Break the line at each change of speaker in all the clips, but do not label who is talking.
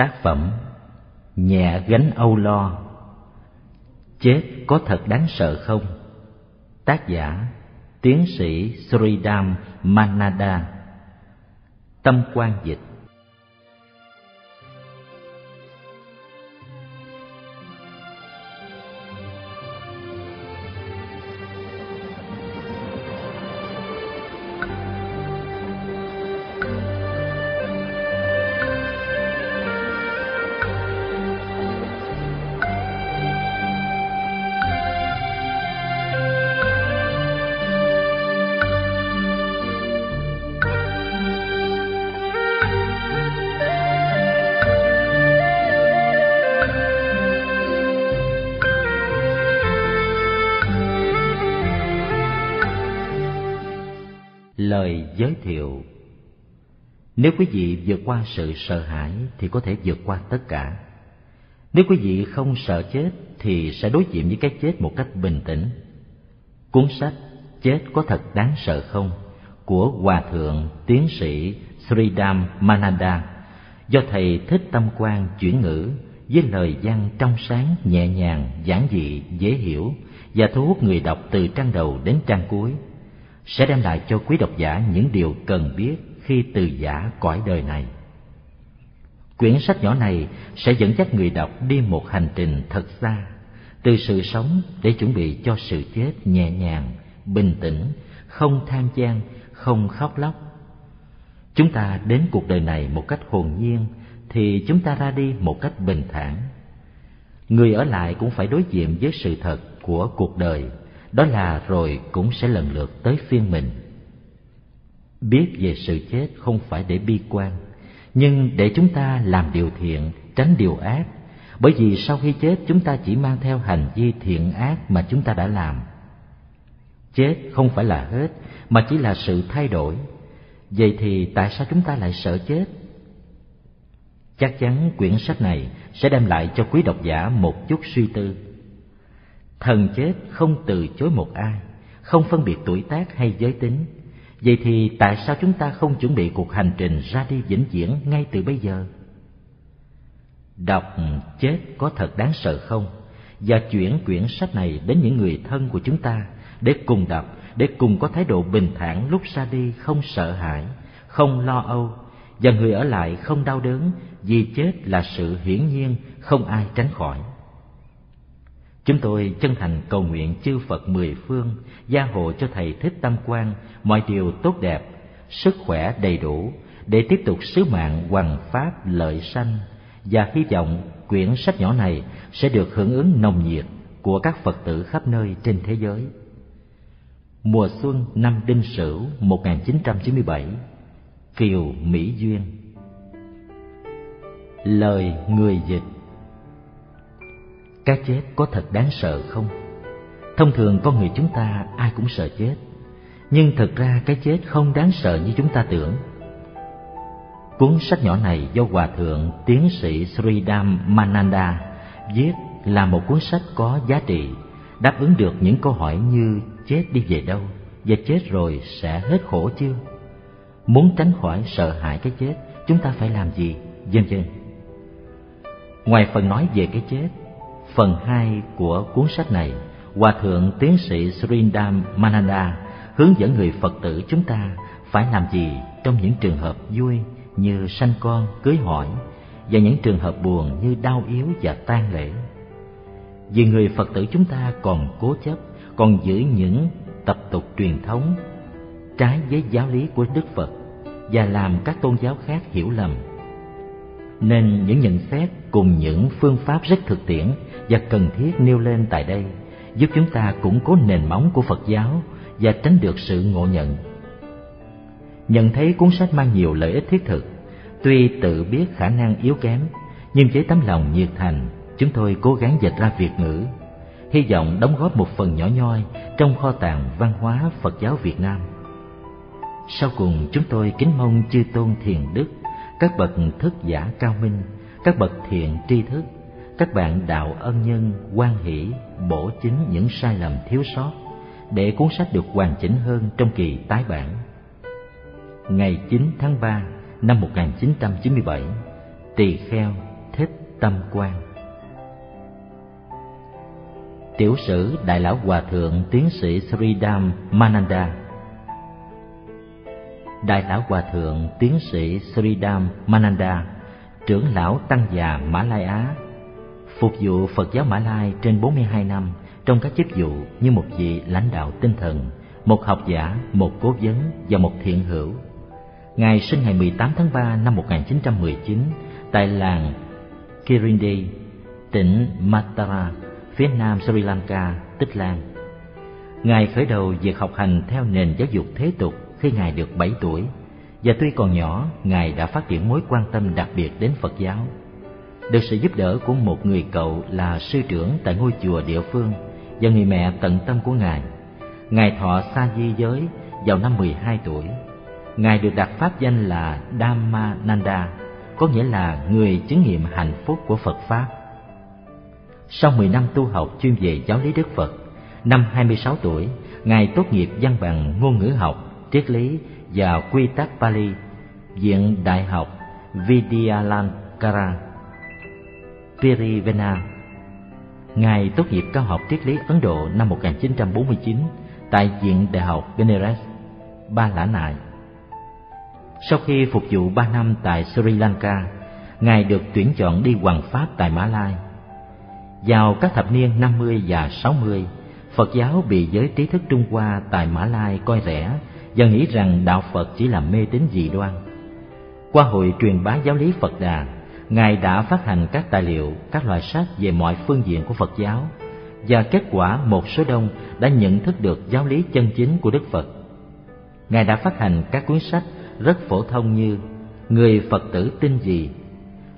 Tác phẩm Nhẹ gánh âu lo, Chết có thật đáng sợ không? Tác giả Tiến sĩ Sridham Manada, Tâm quan dịch Nếu quý vị vượt qua sự sợ hãi thì có thể vượt qua tất cả. Nếu quý vị không sợ chết thì sẽ đối diện với cái chết một cách bình tĩnh. Cuốn sách Chết có thật đáng sợ không? của Hòa Thượng Tiến sĩ Sridham Mananda do Thầy Thích Tâm Quang chuyển ngữ với lời văn trong sáng, nhẹ nhàng, giản dị, dễ hiểu và thu hút người đọc từ trang đầu đến trang cuối sẽ đem lại cho quý độc giả những điều cần biết khi từ giả cõi đời này. Quyển sách nhỏ này sẽ dẫn dắt người đọc đi một hành trình thật xa, từ sự sống để chuẩn bị cho sự chết nhẹ nhàng, bình tĩnh, không tham gian, không khóc lóc. Chúng ta đến cuộc đời này một cách hồn nhiên thì chúng ta ra đi một cách bình thản. Người ở lại cũng phải đối diện với sự thật của cuộc đời đó là rồi cũng sẽ lần lượt tới phiên mình biết về sự chết không phải để bi quan nhưng để chúng ta làm điều thiện tránh điều ác. Bởi vì sau khi chết chúng ta chỉ mang theo hành vi thiện ác mà chúng ta đã làm. Chết không phải là hết mà chỉ là sự thay đổi. Vậy thì tại sao chúng ta lại sợ chết? Chắc chắn quyển sách này sẽ đem lại cho quý độc giả một chút suy tư. Thần chết không từ chối một ai, không phân biệt tuổi tác hay giới tính. Vậy thì tại sao chúng ta không chuẩn bị cuộc hành trình ra đi vĩnh viễn ngay từ bây giờ? Đọc chết có thật đáng sợ không? Và chuyển quyển sách này đến những người thân của chúng ta để cùng đọc, để cùng có thái độ bình thản lúc ra đi không sợ hãi, không lo âu và người ở lại không đau đớn vì chết là sự hiển nhiên không ai tránh khỏi. Chúng tôi chân thành cầu nguyện chư Phật mười phương gia hộ cho Thầy Thích Tâm Quang mọi điều tốt đẹp, sức khỏe đầy đủ để tiếp tục sứ mạng hoằng pháp lợi sanh và hy vọng quyển sách nhỏ này sẽ được hưởng ứng nồng nhiệt của các Phật tử khắp nơi trên thế giới. Mùa xuân năm Đinh Sửu 1997 Kiều Mỹ Duyên Lời người dịch cái chết có thật đáng sợ không? Thông thường con người chúng ta ai cũng sợ chết Nhưng thật ra cái chết không đáng sợ như chúng ta tưởng Cuốn sách nhỏ này do Hòa Thượng Tiến sĩ Sridham Mananda viết là một cuốn sách có giá trị, Đáp ứng được những câu hỏi như chết đi về đâu Và chết rồi sẽ hết khổ chưa? Muốn tránh khỏi sợ hãi cái chết, Chúng ta phải làm gì? Vân vân Ngoài phần nói về cái chết Phần 2 của cuốn sách này, Hòa Thượng Tiến sĩ Srindam Mananda hướng dẫn người Phật tử chúng ta phải làm gì trong những trường hợp vui như sanh con, cưới hỏi và những trường hợp buồn như đau yếu và tang lễ. Vì người Phật tử chúng ta còn cố chấp, còn giữ những tập tục truyền thống trái với giáo lý của Đức Phật và làm các tôn giáo khác hiểu lầm nên những nhận xét cùng những phương pháp rất thực tiễn và cần thiết nêu lên tại đây giúp chúng ta củng cố nền móng của Phật giáo và tránh được sự ngộ nhận. Nhận thấy cuốn sách mang nhiều lợi ích thiết thực, tuy tự biết khả năng yếu kém, nhưng với tấm lòng nhiệt thành, chúng tôi cố gắng dịch ra Việt ngữ, hy vọng đóng góp một phần nhỏ nhoi trong kho tàng văn hóa Phật giáo Việt Nam. Sau cùng chúng tôi kính mong chư tôn thiền đức các bậc thức giả cao minh các bậc thiện tri thức các bạn đạo ân nhân quan hỷ bổ chính những sai lầm thiếu sót để cuốn sách được hoàn chỉnh hơn trong kỳ tái bản. Ngày 9 tháng 3 năm 1997 tỳ kheo thích tâm quan tiểu sử đại lão hòa thượng tiến sĩ sridham mananda. Đại lão hòa thượng tiến sĩ sridham mananda, trưởng lão tăng già mã lai á phục vụ phật giáo mã lai trên 42 năm trong các chức vụ như một vị lãnh đạo tinh thần một học giả một cố vấn và một thiện hữu ngài sinh ngày 18 tháng 3 năm 1919 tại làng Kirindi, tỉnh Matara, phía nam Sri Lanka, Tích Lan. Ngài khởi đầu việc học hành theo nền giáo dục thế tục khi Ngài được 7 tuổi, và tuy còn nhỏ, Ngài đã phát triển mối quan tâm đặc biệt đến Phật giáo. Được sự giúp đỡ của một người cậu là sư trưởng tại ngôi chùa địa phương và người mẹ tận tâm của Ngài, Ngài thọ sa di giới vào năm 12 tuổi. Ngài được đặt pháp danh là Dhammananda, có nghĩa là người chứng nghiệm hạnh phúc của Phật Pháp. Sau 10 năm tu học chuyên về giáo lý Đức Phật, năm 26 tuổi, Ngài tốt nghiệp văn bằng ngôn ngữ học, triết lý và quy tắc Pali, Viện Đại học Vidyalankara, Pirivena. Ngài tốt nghiệp cao học triết lý Ấn Độ năm 1949 tại Viện Đại học Benares, Ba Lã Nại. Sau khi phục vụ ba năm tại Sri Lanka, Ngài được tuyển chọn đi hoàng pháp tại Mã Lai. Vào các thập niên 50 và 60, Phật giáo bị giới trí thức Trung Hoa tại Mã Lai coi rẻ và nghĩ rằng đạo Phật chỉ là mê tín dị đoan. Qua hội truyền bá giáo lý Phật Đà, Ngài đã phát hành các tài liệu, các loại sách về mọi phương diện của Phật giáo và kết quả một số đông đã nhận thức được giáo lý chân chính của Đức Phật. Ngài đã phát hành các cuốn sách rất phổ thông như Người Phật tử tin gì?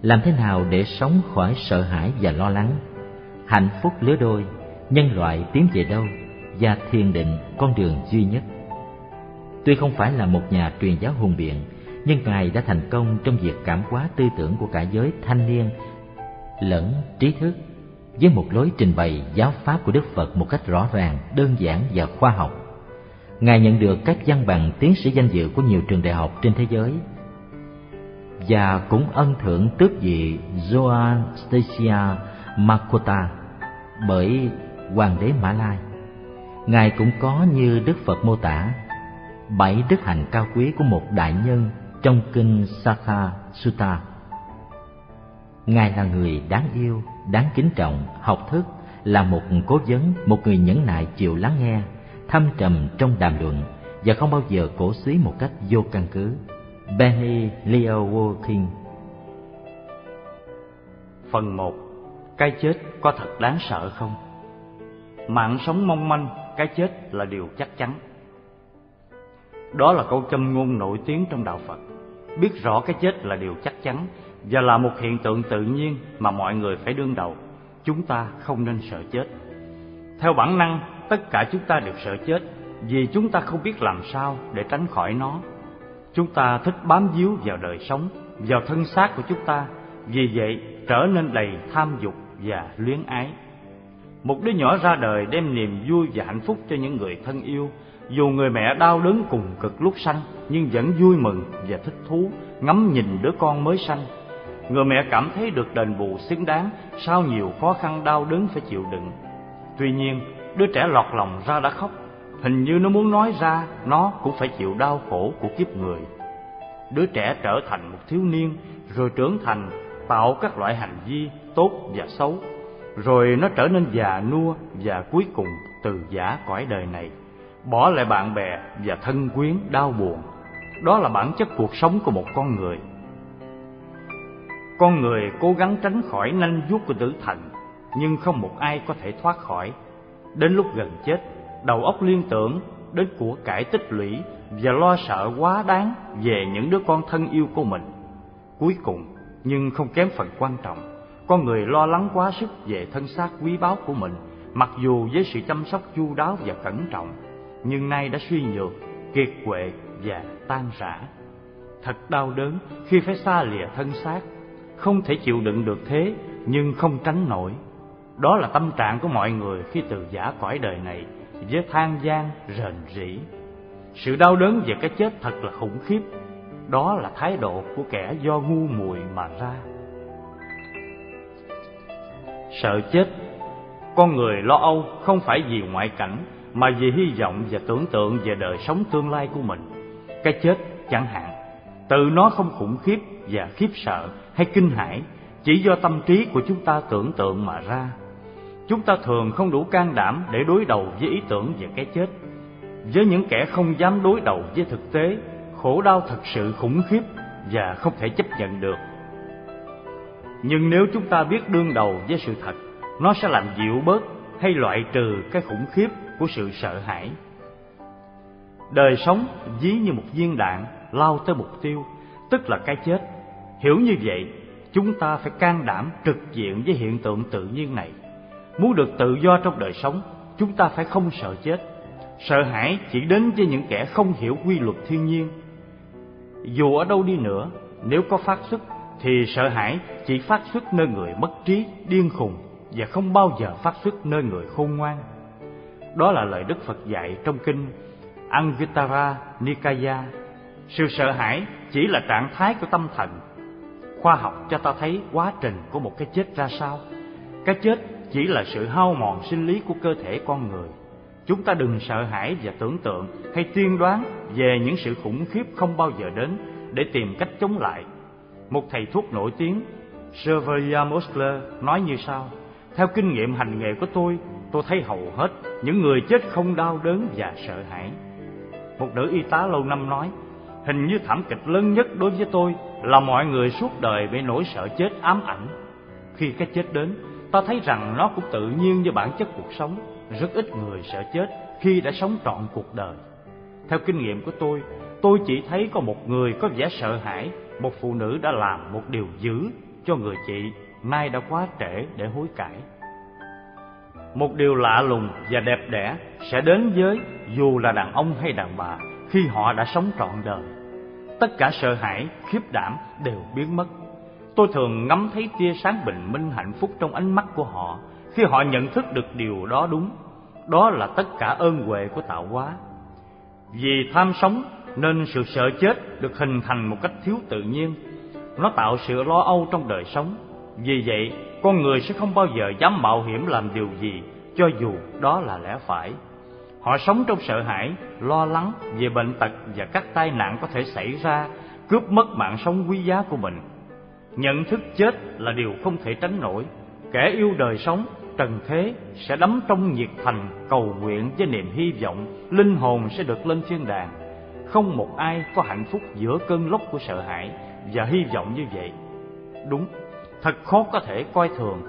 Làm thế nào để sống khỏi sợ hãi và lo lắng? Hạnh phúc lứa đôi, nhân loại tiến về đâu? Và thiền định con đường duy nhất. Tuy không phải là một nhà truyền giáo hùng biện, nhưng Ngài đã thành công trong việc cảm hóa tư tưởng của cả giới thanh niên lẫn trí thức với một lối trình bày giáo pháp của Đức Phật một cách rõ ràng, đơn giản và khoa học. Ngài nhận được các văn bằng tiến sĩ danh dự của nhiều trường đại học trên thế giới và cũng ân thưởng tước vị Joan Stasia Makota bởi hoàng đế Mã Lai. Ngài cũng có như Đức Phật mô tả bảy đức hạnh cao quý của một đại nhân trong kinh Satha Sutta. Ngài là người đáng yêu, đáng kính trọng, học thức, là một cố vấn, một người nhẫn nại chịu lắng nghe, thâm trầm trong đàm luận và không bao giờ cổ suý một cách vô căn cứ. Benny Leo Walking
Phần 1 Cái chết có thật đáng sợ không? Mạng sống mong manh, cái chết là điều chắc chắn. Đó là câu châm ngôn nổi tiếng trong đạo Phật. Biết rõ cái chết là điều chắc chắn và là một hiện tượng tự nhiên mà mọi người phải đương đầu. Chúng ta không nên sợ chết. Theo bản năng, tất cả chúng ta đều sợ chết vì chúng ta không biết làm sao để tránh khỏi nó. Chúng ta thích bám víu vào đời sống, vào thân xác của chúng ta, vì vậy trở nên đầy tham dục và luyến ái. Một đứa nhỏ ra đời đem niềm vui và hạnh phúc cho những người thân yêu, dù người mẹ đau đớn cùng cực lúc sanh nhưng vẫn vui mừng và thích thú ngắm nhìn đứa con mới sanh. Người mẹ cảm thấy được đền bù xứng đáng sau nhiều khó khăn đau đớn phải chịu đựng. Tuy nhiên, đứa trẻ lọt lòng ra đã khóc hình như nó muốn nói ra nó cũng phải chịu đau khổ của kiếp người đứa trẻ trở thành một thiếu niên rồi trưởng thành tạo các loại hành vi tốt và xấu rồi nó trở nên già nua và cuối cùng từ giả cõi đời này bỏ lại bạn bè và thân quyến đau buồn. Đó là bản chất cuộc sống của một con người. Con người cố gắng tránh khỏi nanh vuốt của tử thần nhưng không một ai có thể thoát khỏi. Đến lúc gần chết đầu óc liên tưởng đến của cải tích lũy và lo sợ quá đáng về những đứa con thân yêu của mình. Cuối cùng, nhưng không kém phần quan trọng, con người lo lắng quá sức về thân xác quý báu của mình, mặc dù với sự chăm sóc chu đáo và cẩn trọng, nhưng nay đã suy nhược, kiệt quệ và tan rã. Thật đau đớn khi phải xa lìa thân xác, không thể chịu đựng được thế nhưng không tránh nổi. Đó là tâm trạng của mọi người khi từ giả cõi đời này với than gian rền rĩ. Sự đau đớn về cái chết thật là khủng khiếp. Đó là thái độ của kẻ do ngu muội mà ra. Sợ chết. Con người lo âu không phải vì ngoại cảnh mà vì hy vọng và tưởng tượng về đời sống tương lai của mình, cái chết chẳng hạn. Tự nó không khủng khiếp và khiếp sợ hay kinh hãi, chỉ do tâm trí của chúng ta tưởng tượng mà ra. Chúng ta thường không đủ can đảm để đối đầu với ý tưởng về cái chết. Với những kẻ không dám đối đầu với thực tế, khổ đau thật sự khủng khiếp và không thể chấp nhận được. Nhưng nếu chúng ta biết đương đầu với sự thật, nó sẽ làm dịu bớt hay loại trừ cái khủng khiếp của sự sợ hãi. Đời sống ví như một viên đạn lao tới mục tiêu, tức là cái chết. Hiểu như vậy, chúng ta phải can đảm trực diện với hiện tượng tự nhiên này. Muốn được tự do trong đời sống, chúng ta phải không sợ chết. Sợ hãi chỉ đến với những kẻ không hiểu quy luật thiên nhiên. Dù ở đâu đi nữa, nếu có phát xuất, thì sợ hãi chỉ phát xuất nơi người mất trí, điên khùng và không bao giờ phát xuất nơi người khôn ngoan đó là lời đức phật dạy trong kinh Anguttara Nikaya. Sự sợ hãi chỉ là trạng thái của tâm thần. Khoa học cho ta thấy quá trình của một cái chết ra sao. Cái chết chỉ là sự hao mòn sinh lý của cơ thể con người. Chúng ta đừng sợ hãi và tưởng tượng hay tiên đoán về những sự khủng khiếp không bao giờ đến để tìm cách chống lại. Một thầy thuốc nổi tiếng Serveria Mosler nói như sau. Theo kinh nghiệm hành nghề của tôi tôi thấy hầu hết những người chết không đau đớn và sợ hãi. Một nữ y tá lâu năm nói, hình như thảm kịch lớn nhất đối với tôi là mọi người suốt đời bị nỗi sợ chết ám ảnh. Khi cái chết đến, ta thấy rằng nó cũng tự nhiên như bản chất cuộc sống. Rất ít người sợ chết khi đã sống trọn cuộc đời. Theo kinh nghiệm của tôi tôi chỉ thấy có một người có vẻ sợ hãi, một phụ nữ đã làm một điều dữ cho người chị, nay đã quá trễ để hối cải một điều lạ lùng và đẹp đẽ sẽ đến với dù là đàn ông hay đàn bà khi họ đã sống trọn đời. Tất cả sợ hãi, khiếp đảm đều biến mất. Tôi thường ngắm thấy tia sáng bình minh hạnh phúc trong ánh mắt của họ khi họ nhận thức được điều đó đúng. Đó là tất cả ơn huệ của tạo hóa. Vì tham sống nên sự sợ chết được hình thành một cách thiếu tự nhiên. Nó tạo sự lo âu trong đời sống vì vậy, con người sẽ không bao giờ dám mạo hiểm làm điều gì, cho dù đó là lẽ phải. Họ sống trong sợ hãi, lo lắng về bệnh tật và các tai nạn có thể xảy ra, cướp mất mạng sống quý giá của mình. Nhận thức chết là điều không thể tránh nổi. Kẻ yêu đời sống, trần thế sẽ đắm trong nhiệt thành cầu nguyện với niềm hy vọng linh hồn sẽ được lên thiên đàng. Không một ai có hạnh phúc giữa cơn lốc của sợ hãi và hy vọng như vậy. Đúng thật khó có thể coi thường.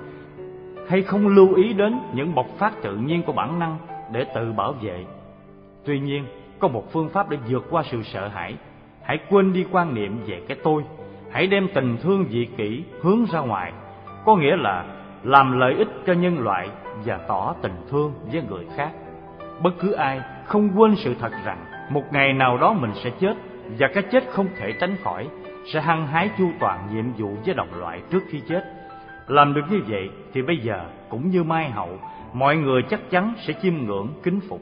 Hay không lưu ý đến những bộc phát tự nhiên của bản năng để tự bảo vệ. Tuy nhiên, có một phương pháp để vượt qua sự sợ hãi. Hãy quên đi quan niệm về cái tôi. Hãy đem tình thương dị kỷ hướng ra ngoài. Có nghĩa là làm lợi ích cho nhân loại và tỏ tình thương với người khác. Bất cứ ai không quên sự thật rằng, một ngày nào đó mình sẽ chết và cái chết không thể tránh khỏi sẽ hăng hái chu toàn nhiệm vụ với đồng loại trước khi chết. Làm được như vậy thì bây giờ cũng như mai hậu, mọi người chắc chắn sẽ chiêm ngưỡng, kính phục.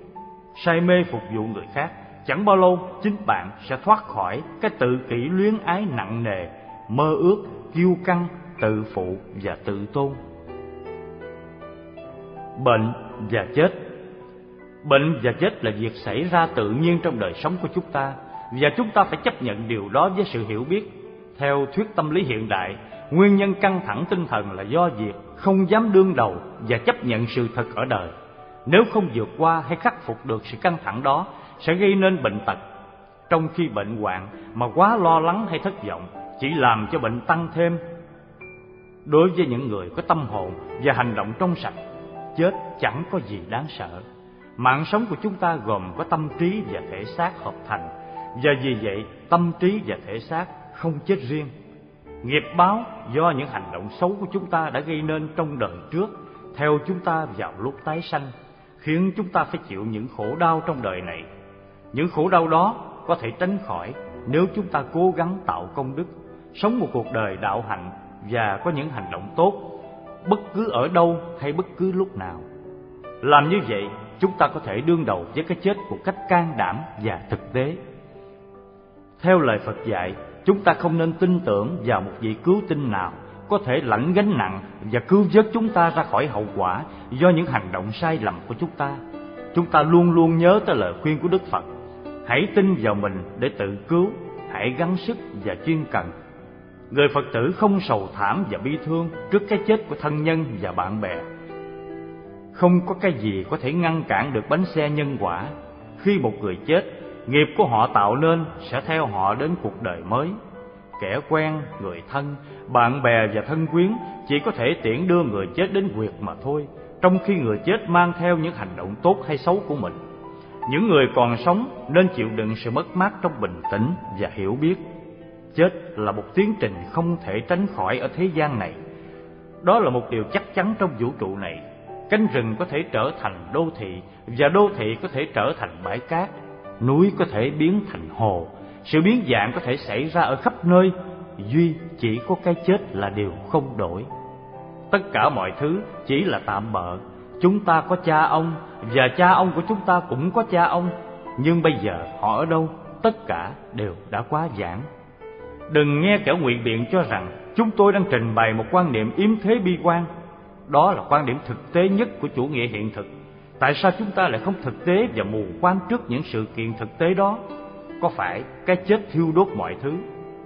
Say mê phục vụ người khác, chẳng bao lâu chính bạn sẽ thoát khỏi cái tự kỷ luyến ái nặng nề, mơ ước, kiêu căng, tự phụ và tự tôn. Bệnh và chết. Bệnh và chết là việc xảy ra tự nhiên trong đời sống của chúng ta và chúng ta phải chấp nhận điều đó với sự hiểu biết. Theo thuyết tâm lý hiện đại, nguyên nhân căng thẳng tinh thần là do việc không dám đương đầu và chấp nhận sự thật ở đời. Nếu không vượt qua hay khắc phục được sự căng thẳng đó, sẽ gây nên bệnh tật. Trong khi bệnh hoạn mà quá lo lắng hay thất vọng, chỉ làm cho bệnh tăng thêm. Đối với những người có tâm hồn và hành động trong sạch, chết chẳng có gì đáng sợ. Mạng sống của chúng ta gồm có tâm trí và thể xác hợp thành và vì vậy, tâm trí và thể xác không chết riêng. Nghiệp báo do những hành động xấu của chúng ta đã gây nên trong đời trước, theo chúng ta vào lúc tái sanh, khiến chúng ta phải chịu những khổ đau trong đời này. Những khổ đau đó có thể tránh khỏi nếu chúng ta cố gắng tạo công đức, sống một cuộc đời đạo hạnh và có những hành động tốt, bất cứ ở đâu hay bất cứ lúc nào. Làm như vậy, chúng ta có thể đương đầu với cái chết một cách can đảm và thực tế theo lời phật dạy chúng ta không nên tin tưởng vào một vị cứu tinh nào có thể lãnh gánh nặng và cứu vớt chúng ta ra khỏi hậu quả do những hành động sai lầm của chúng ta. Chúng ta luôn luôn nhớ tới lời khuyên của Đức Phật. Hãy tin vào mình để tự cứu, hãy gắng sức và chuyên cần. Người Phật tử không sầu thảm và bi thương trước cái chết của thân nhân và bạn bè. Không có cái gì có thể ngăn cản được bánh xe nhân quả. Khi một người chết, nghiệp của họ tạo nên sẽ theo họ đến cuộc đời mới kẻ quen, người thân, bạn bè và thân quyến chỉ có thể tiễn đưa người chết đến quyệt mà thôi, trong khi người chết mang theo những hành động tốt hay xấu của mình. Những người còn sống nên chịu đựng sự mất mát trong bình tĩnh và hiểu biết. Chết là một tiến trình không thể tránh khỏi ở thế gian này. Đó là một điều chắc chắn trong vũ trụ này. Cánh rừng có thể trở thành đô thị và đô thị có thể trở thành bãi cát, núi có thể biến thành hồ, sự biến dạng có thể xảy ra ở khắp nơi. Duy chỉ có cái chết là điều không đổi. Tất cả mọi thứ chỉ là tạm bợ. Chúng ta có cha ông và cha ông của chúng ta cũng có cha ông. Nhưng bây giờ họ ở đâu? Tất cả đều đã quá giản. Đừng nghe kẻ ngụy biện cho rằng chúng tôi đang trình bày một quan niệm yếm thế bi quan. Đó là quan điểm thực tế nhất của chủ nghĩa hiện thực tại sao chúng ta lại không thực tế và mù quáng trước những sự kiện thực tế đó? Có phải cái chết thiêu đốt mọi thứ?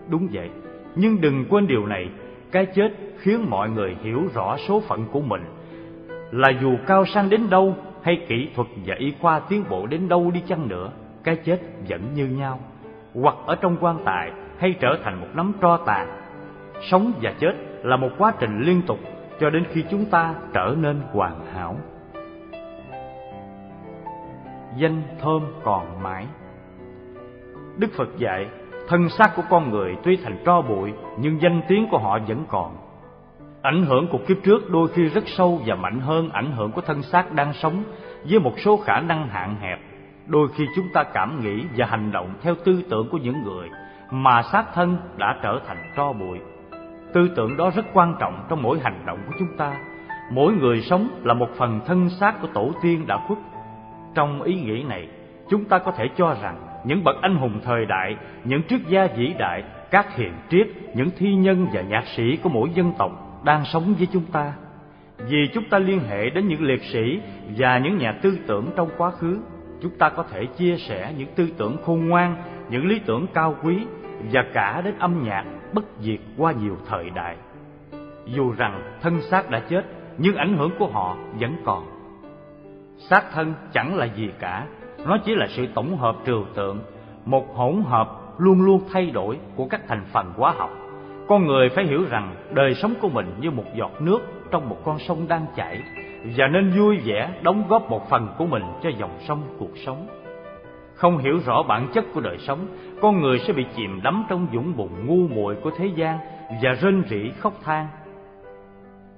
Đúng vậy. Nhưng đừng quên điều này, cái chết khiến mọi người hiểu rõ số phận của mình. Là dù cao sang đến đâu hay kỹ thuật và y khoa tiến bộ đến đâu đi chăng nữa, cái chết vẫn như nhau. Hoặc ở trong quan tài hay trở thành một nắm tro tàn. Sống và chết là một quá trình liên tục cho đến khi chúng ta trở nên hoàn hảo danh thơm còn mãi Đức Phật dạy, thân xác của con người tuy thành tro bụi, nhưng danh tiếng của họ vẫn còn. Ảnh hưởng của kiếp trước đôi khi rất sâu và mạnh hơn ảnh hưởng của thân xác đang sống với một số khả năng hạn hẹp. Đôi khi chúng ta cảm nghĩ và hành động theo tư tưởng của những người mà xác thân đã trở thành tro bụi. Tư tưởng đó rất quan trọng trong mỗi hành động của chúng ta. Mỗi người sống là một phần thân xác của tổ tiên đã khuất. Trong ý nghĩ này, chúng ta có thể cho rằng những bậc anh hùng thời đại, những triết gia vĩ đại, các hiền triết, những thi nhân và nhạc sĩ của mỗi dân tộc đang sống với chúng ta. Vì chúng ta liên hệ đến những liệt sĩ và những nhà tư tưởng trong quá khứ, chúng ta có thể chia sẻ những tư tưởng khôn ngoan, những lý tưởng cao quý và cả đến âm nhạc bất diệt qua nhiều thời đại. Dù rằng thân xác đã chết, nhưng ảnh hưởng của họ vẫn còn. Xác thân chẳng là gì cả, nó chỉ là sự tổng hợp trừu tượng, một hỗn hợp luôn luôn thay đổi của các thành phần hóa học. Con người phải hiểu rằng đời sống của mình như một giọt nước trong một con sông đang chảy và nên vui vẻ đóng góp một phần của mình cho dòng sông cuộc sống. Không hiểu rõ bản chất của đời sống, con người sẽ bị chìm đắm trong dũng bùn ngu muội của thế gian và rên rỉ khóc than.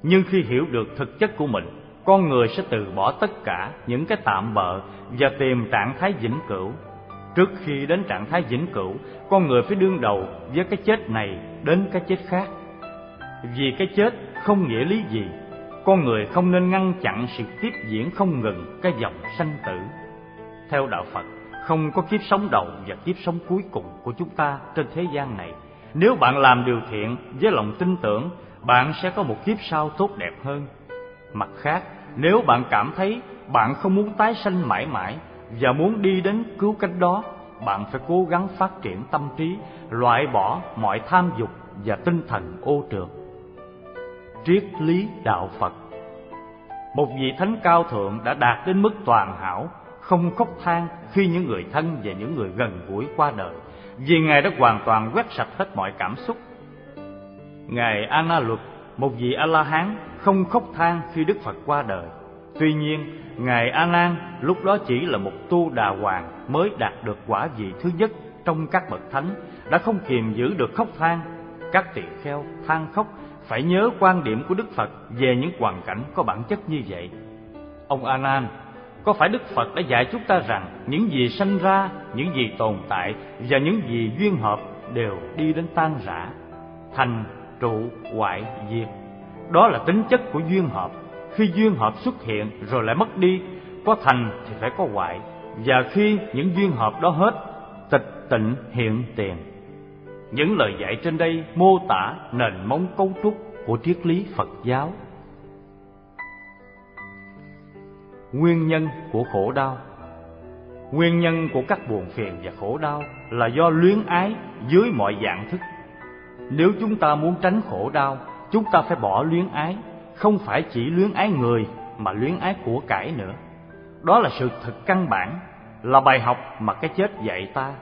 Nhưng khi hiểu được thực chất của mình, con người sẽ từ bỏ tất cả những cái tạm bợ và tìm trạng thái vĩnh cửu. Trước khi đến trạng thái vĩnh cửu, con người phải đương đầu với cái chết này đến cái chết khác. Vì cái chết không nghĩa lý gì, con người không nên ngăn chặn sự tiếp diễn không ngừng cái dòng sanh tử. Theo đạo Phật, không có kiếp sống đầu và kiếp sống cuối cùng của chúng ta trên thế gian này. Nếu bạn làm điều thiện với lòng tin tưởng, bạn sẽ có một kiếp sau tốt đẹp hơn. Mặt khác, nếu bạn cảm thấy bạn không muốn tái sanh mãi mãi và muốn đi đến cứu cánh đó, bạn phải cố gắng phát triển tâm trí, loại bỏ mọi tham dục và tinh thần ô trượt. Triết lý đạo Phật Một vị thánh cao thượng đã đạt đến mức toàn hảo, không khóc than khi những người thân và những người gần gũi qua đời, vì Ngài đã hoàn toàn quét sạch hết mọi cảm xúc. Ngài Ana Luật, một vị A-la-hán không khóc than khi Đức Phật qua đời. Tuy nhiên, Ngài A Nan lúc đó chỉ là một tu đà hoàng mới đạt được quả vị thứ nhất trong các bậc thánh, đã không kiềm giữ được khóc than. Các tỳ kheo than khóc phải nhớ quan điểm của Đức Phật về những hoàn cảnh có bản chất như vậy. Ông A Nan, có phải Đức Phật đã dạy chúng ta rằng những gì sanh ra, những gì tồn tại và những gì duyên hợp đều đi đến tan rã, thành, trụ, hoại, diệt đó là tính chất của duyên hợp khi duyên hợp xuất hiện rồi lại mất đi có thành thì phải có hoại và khi những duyên hợp đó hết tịch tịnh hiện tiền những lời dạy trên đây mô tả nền móng cấu trúc của triết lý Phật giáo. Nguyên nhân của khổ đau Nguyên nhân của các buồn phiền và khổ đau là do luyến ái dưới mọi dạng thức. Nếu chúng ta muốn tránh khổ đau, chúng ta phải bỏ luyến ái, không phải chỉ luyến ái người mà luyến ái của cải nữa. Đó là sự thật căn bản, là bài học mà cái chết dạy ta.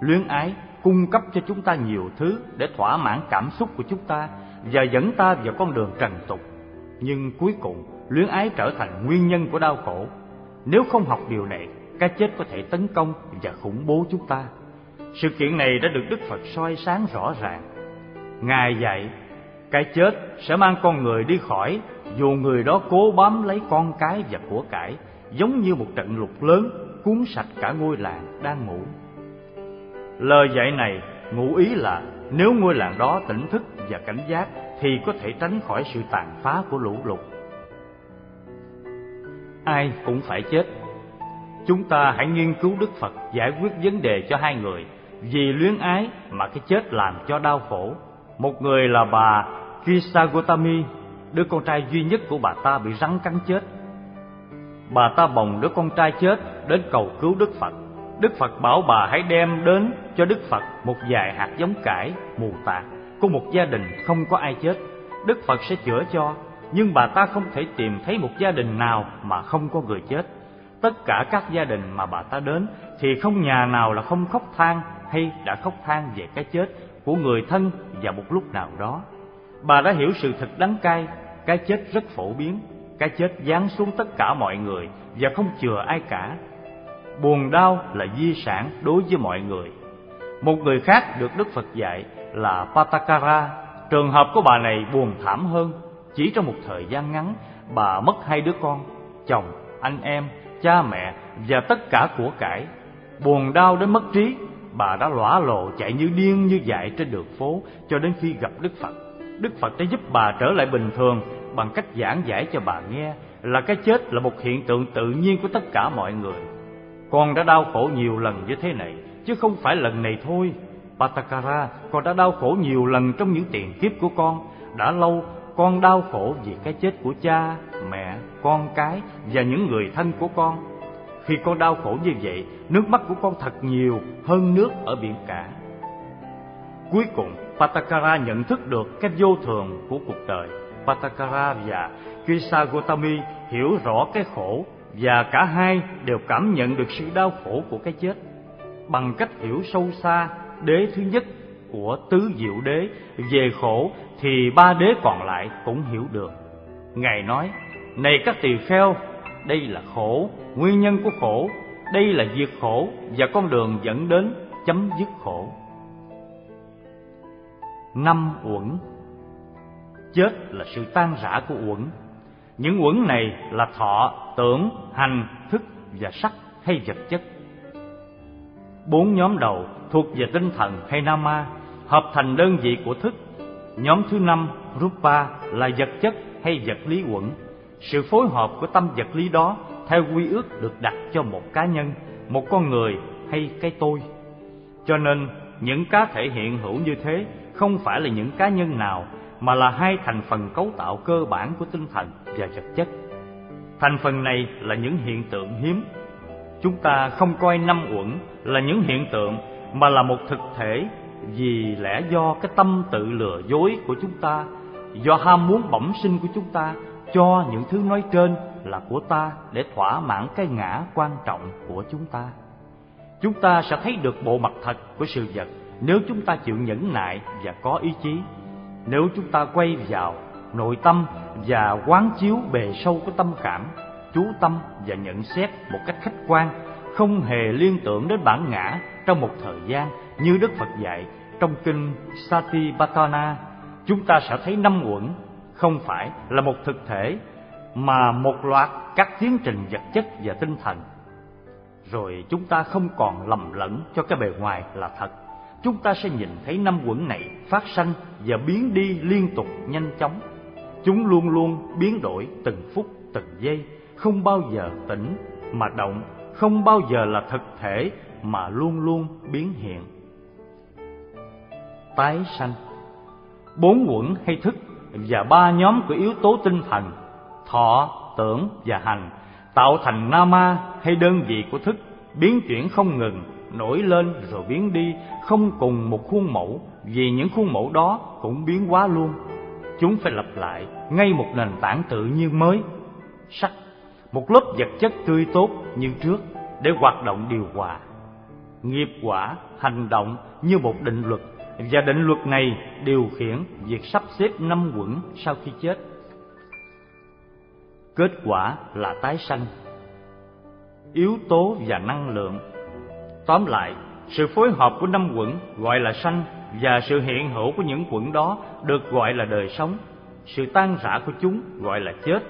Luyến ái cung cấp cho chúng ta nhiều thứ để thỏa mãn cảm xúc của chúng ta và dẫn ta vào con đường trần tục. Nhưng cuối cùng, luyến ái trở thành nguyên nhân của đau khổ. Nếu không học điều này, cái chết có thể tấn công và khủng bố chúng ta. Sự kiện này đã được Đức Phật soi sáng rõ ràng. Ngài dạy, cái chết sẽ mang con người đi khỏi dù người đó cố bám lấy con cái và của cải, giống như một trận lục lớn cuốn sạch cả ngôi làng đang ngủ. Lời dạy này ngụ ý là nếu ngôi làng đó tỉnh thức và cảnh giác thì có thể tránh khỏi sự tàn phá của lũ lụt. Ai cũng phải chết. Chúng ta hãy nghiên cứu Đức Phật giải quyết vấn đề cho hai người vì luyến ái mà cái chết làm cho đau khổ. Một người là bà Kisagotami, đứa con trai duy nhất của bà ta bị rắn cắn chết. Bà ta bồng đứa con trai chết đến cầu cứu Đức Phật Đức Phật bảo bà hãy đem đến cho Đức Phật một vài hạt giống cải mù tạt của một gia đình không có ai chết. Đức Phật sẽ chữa cho, nhưng bà ta không thể tìm thấy một gia đình nào mà không có người chết. Tất cả các gia đình mà bà ta đến thì không nhà nào là không khóc than hay đã khóc than về cái chết của người thân và một lúc nào đó. Bà đã hiểu sự thật đắng cay, cái chết rất phổ biến, cái chết giáng xuống tất cả mọi người và không chừa ai cả buồn đau là di sản đối với mọi người. Một người khác được Đức Phật dạy là Patakara. Trường hợp của bà này buồn thảm hơn. Chỉ trong một thời gian ngắn, bà mất hai đứa con, chồng, anh em, cha mẹ và tất cả của cải. Buồn đau đến mất trí, bà đã lõa lộ chạy như điên như dại trên đường phố cho đến khi gặp Đức Phật. Đức Phật đã giúp bà trở lại bình thường bằng cách giảng giải cho bà nghe là cái chết là một hiện tượng tự nhiên của tất cả mọi người con đã đau khổ nhiều lần như thế này, chứ không phải lần này thôi. Patakara, con đã đau khổ nhiều lần trong những tiền kiếp của con. Đã lâu, con đau khổ vì cái chết của cha, mẹ, con cái và những người thân của con. Khi con đau khổ như vậy, nước mắt của con thật nhiều hơn nước ở biển cả. Cuối cùng, Patakara nhận thức được cái vô thường của cuộc đời. Patakara và Kisagotami hiểu rõ cái khổ và cả hai đều cảm nhận được sự đau khổ của cái chết. Bằng cách hiểu sâu xa đế thứ nhất của tứ diệu đế về khổ thì ba đế còn lại cũng hiểu được. Ngài nói này các tỳ kheo đây là khổ nguyên nhân của khổ đây là diệt khổ và con đường dẫn đến chấm dứt khổ năm uẩn chết là sự tan rã của uẩn những uẩn này là thọ, tưởng, hành, thức và sắc hay vật chất. Bốn nhóm đầu thuộc về tinh thần hay nama, hợp thành đơn vị của thức. Nhóm thứ năm, rupa, là vật chất hay vật lý uẩn. Sự phối hợp của tâm vật lý đó theo quy ước được đặt cho một cá nhân, một con người hay cái tôi. Cho nên, những cá thể hiện hữu như thế không phải là những cá nhân nào mà là hai thành phần cấu tạo cơ bản của tinh thần và vật chất. Thành phần này là những hiện tượng hiếm. Chúng ta không coi năm uẩn là những hiện tượng mà là một thực thể vì lẽ do cái tâm tự lừa dối của chúng ta, do ham muốn bẩm sinh của chúng ta cho những thứ nói trên là của ta để thỏa mãn cái ngã quan trọng của chúng ta. Chúng ta sẽ thấy được bộ mặt thật của sự vật nếu chúng ta chịu nhẫn nại và có ý chí nếu chúng ta quay vào nội tâm và quán chiếu bề sâu của tâm cảm, chú tâm và nhận xét một cách khách quan, không hề liên tưởng đến bản ngã trong một thời gian như Đức Phật dạy trong kinh Satipatthana, chúng ta sẽ thấy năm uẩn không phải là một thực thể mà một loạt các tiến trình vật chất và tinh thần. Rồi chúng ta không còn lầm lẫn cho cái bề ngoài là thật chúng ta sẽ nhìn thấy năm quẩn này phát sanh và biến đi liên tục nhanh chóng. Chúng luôn luôn biến đổi từng phút từng giây, không bao giờ tỉnh mà động, không bao giờ là thực thể mà luôn luôn biến hiện. Tái sanh Bốn quẩn hay thức và ba nhóm của yếu tố tinh thần thọ, tưởng và hành tạo thành nama hay đơn vị của thức biến chuyển không ngừng nổi lên rồi biến đi, không cùng một khuôn mẫu, vì những khuôn mẫu đó cũng biến hóa luôn. Chúng phải lặp lại ngay một nền tảng tự nhiên mới. Sắc, một lớp vật chất tươi tốt như trước để hoạt động điều hòa. Nghiệp quả, hành động như một định luật, và định luật này điều khiển việc sắp xếp năm quẩn sau khi chết. Kết quả là tái sanh. Yếu tố và năng lượng tóm lại, sự phối hợp của năm quẩn gọi là sanh và sự hiện hữu của những quẩn đó được gọi là đời sống. Sự tan rã của chúng gọi là chết,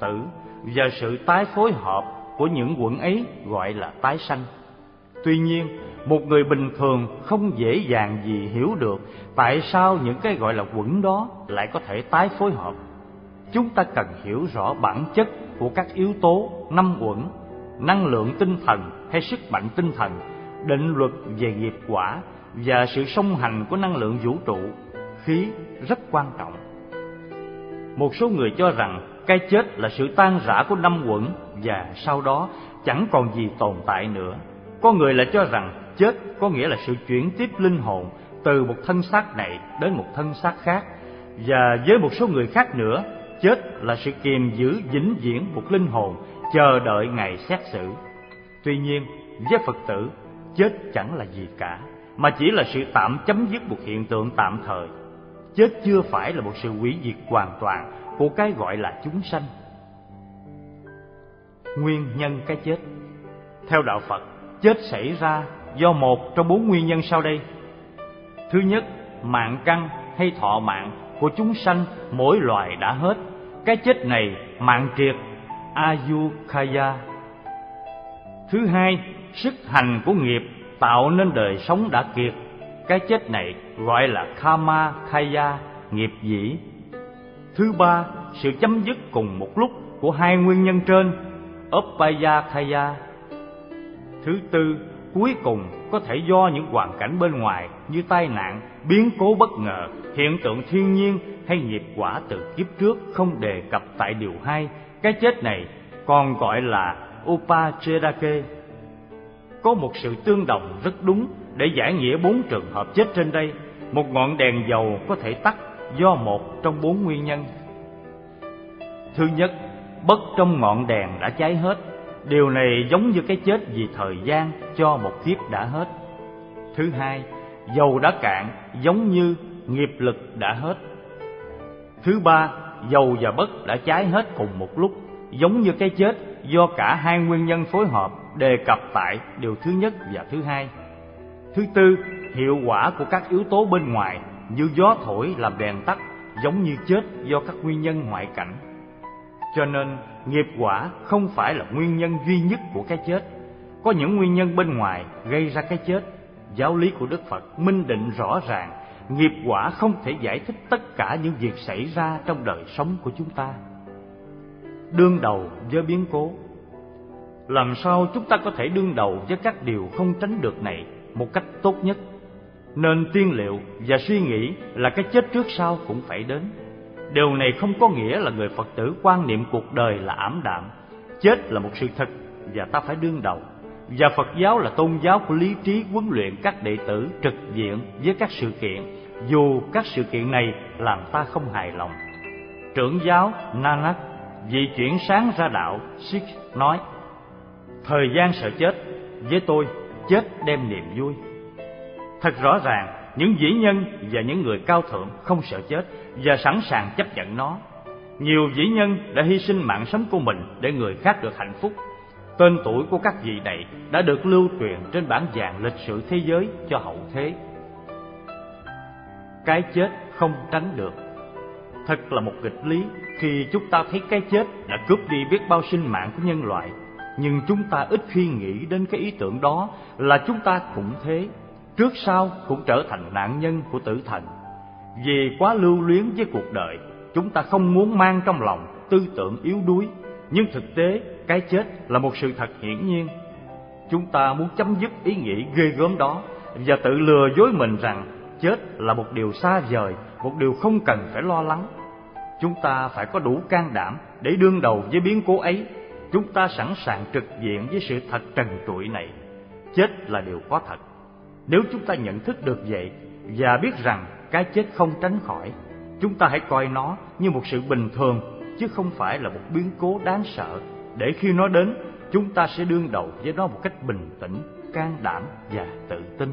tử và sự tái phối hợp của những quẩn ấy gọi là tái sanh. Tuy nhiên, một người bình thường không dễ dàng gì hiểu được tại sao những cái gọi là quẩn đó lại có thể tái phối hợp. Chúng ta cần hiểu rõ bản chất của các yếu tố năm quẩn năng lượng tinh thần hay sức mạnh tinh thần định luật về nghiệp quả và sự song hành của năng lượng vũ trụ, khí rất quan trọng. Một số người cho rằng cái chết là sự tan rã của năm quẩn và sau đó chẳng còn gì tồn tại nữa. Có người lại cho rằng chết có nghĩa là sự chuyển tiếp linh hồn từ một thân xác này đến một thân xác khác. Và với một số người khác nữa, chết là sự kiềm giữ vĩnh viễn một linh hồn chờ đợi ngày xét xử. Tuy nhiên, với phật tử chết chẳng là gì cả, mà chỉ là sự tạm chấm dứt một hiện tượng tạm thời. Chết chưa phải là một sự hủy diệt hoàn toàn của cái gọi là chúng sanh. Nguyên nhân cái chết. Theo đạo phật, chết xảy ra do một trong bốn nguyên nhân sau đây. Thứ nhất, mạng căn hay thọ mạng của chúng sanh mỗi loài đã hết. Cái chết này mạng triệt ayukaya thứ hai sức hành của nghiệp tạo nên đời sống đã kiệt. Cái chết này gọi là kama kaya nghiệp dĩ. Thứ ba, sự chấm dứt cùng một lúc của hai nguyên nhân trên uppayakaya thứ tư, cuối cùng có thể do những hoàn cảnh bên ngoài như tai nạn, biến cố bất ngờ, hiện tượng thiên nhiên hay nghiệp quả từ kiếp trước không đề cập tại điều hai. Cái chết này còn gọi là upachedake có một sự tương đồng rất đúng để giải nghĩa bốn trường hợp chết trên đây. Một ngọn đèn dầu có thể tắt do một trong bốn nguyên nhân. Thứ nhất, bất trong ngọn đèn đã cháy hết. Điều này giống như cái chết vì thời gian cho một kiếp đã hết. Thứ hai, dầu đã cạn giống như nghiệp lực đã hết. Thứ ba, dầu và bất đã cháy hết cùng một lúc, giống như cái chết do cả hai nguyên nhân phối hợp đề cập tại điều thứ nhất và thứ hai. Thứ tư, hiệu quả của các yếu tố bên ngoài như gió thổi làm đèn tắt giống như chết do các nguyên nhân ngoại cảnh. Cho nên, nghiệp quả không phải là nguyên nhân duy nhất của cái chết. Có những nguyên nhân bên ngoài gây ra cái chết. Giáo lý của đức phật minh định rõ ràng, nghiệp quả không thể giải thích tất cả những việc xảy ra trong đời sống của chúng ta. Đương đầu với biến cố làm sao chúng ta có thể đương đầu với các điều không tránh được này một cách tốt nhất? Nên tiên liệu và suy nghĩ là cái chết trước sau cũng phải đến. Điều này không có nghĩa là người phật tử quan niệm cuộc đời là ảm đạm. Chết là một sự thật và ta phải đương đầu. Và phật giáo là tôn giáo của lý trí huấn luyện các đệ tử trực diện với các sự kiện. Dù các sự kiện này làm ta không hài lòng. Trưởng giáo nanak vị chuyển sáng ra đạo sikh nói thời gian sợ chết, với tôi, chết đem niềm vui. Thật rõ ràng, những vĩ nhân và những người cao thượng không sợ chết và sẵn sàng chấp nhận nó. Nhiều vĩ nhân đã hy sinh mạng sống của mình để người khác được hạnh phúc. Tên tuổi của các vị này đã được lưu truyền trên bản vàng lịch sử thế giới cho hậu thế. Cái chết không tránh được. Thật là một nghịch lý khi chúng ta thấy cái chết đã cướp đi biết bao sinh mạng của nhân loại nhưng chúng ta ít khi nghĩ đến cái ý tưởng đó là chúng ta cũng thế. Trước sau cũng trở thành nạn nhân của tử thần. Vì quá lưu luyến với cuộc đời, chúng ta không muốn mang trong lòng tư tưởng yếu đuối. Nhưng thực tế, cái chết là một sự thật hiển nhiên. Chúng ta muốn chấm dứt ý nghĩ ghê gớm đó và tự lừa dối mình rằng chết là một điều xa vời, một điều không cần phải lo lắng. Chúng ta phải có đủ can đảm để đương đầu với biến cố ấy chúng ta sẵn sàng trực diện với sự thật trần trụi này. Chết là điều có thật. Nếu chúng ta nhận thức được vậy và biết rằng cái chết không tránh khỏi, chúng ta hãy coi nó như một sự bình thường, chứ không phải là một biến cố đáng sợ. Để khi nó đến, chúng ta sẽ đương đầu với nó một cách bình tĩnh, can đảm và tự tin.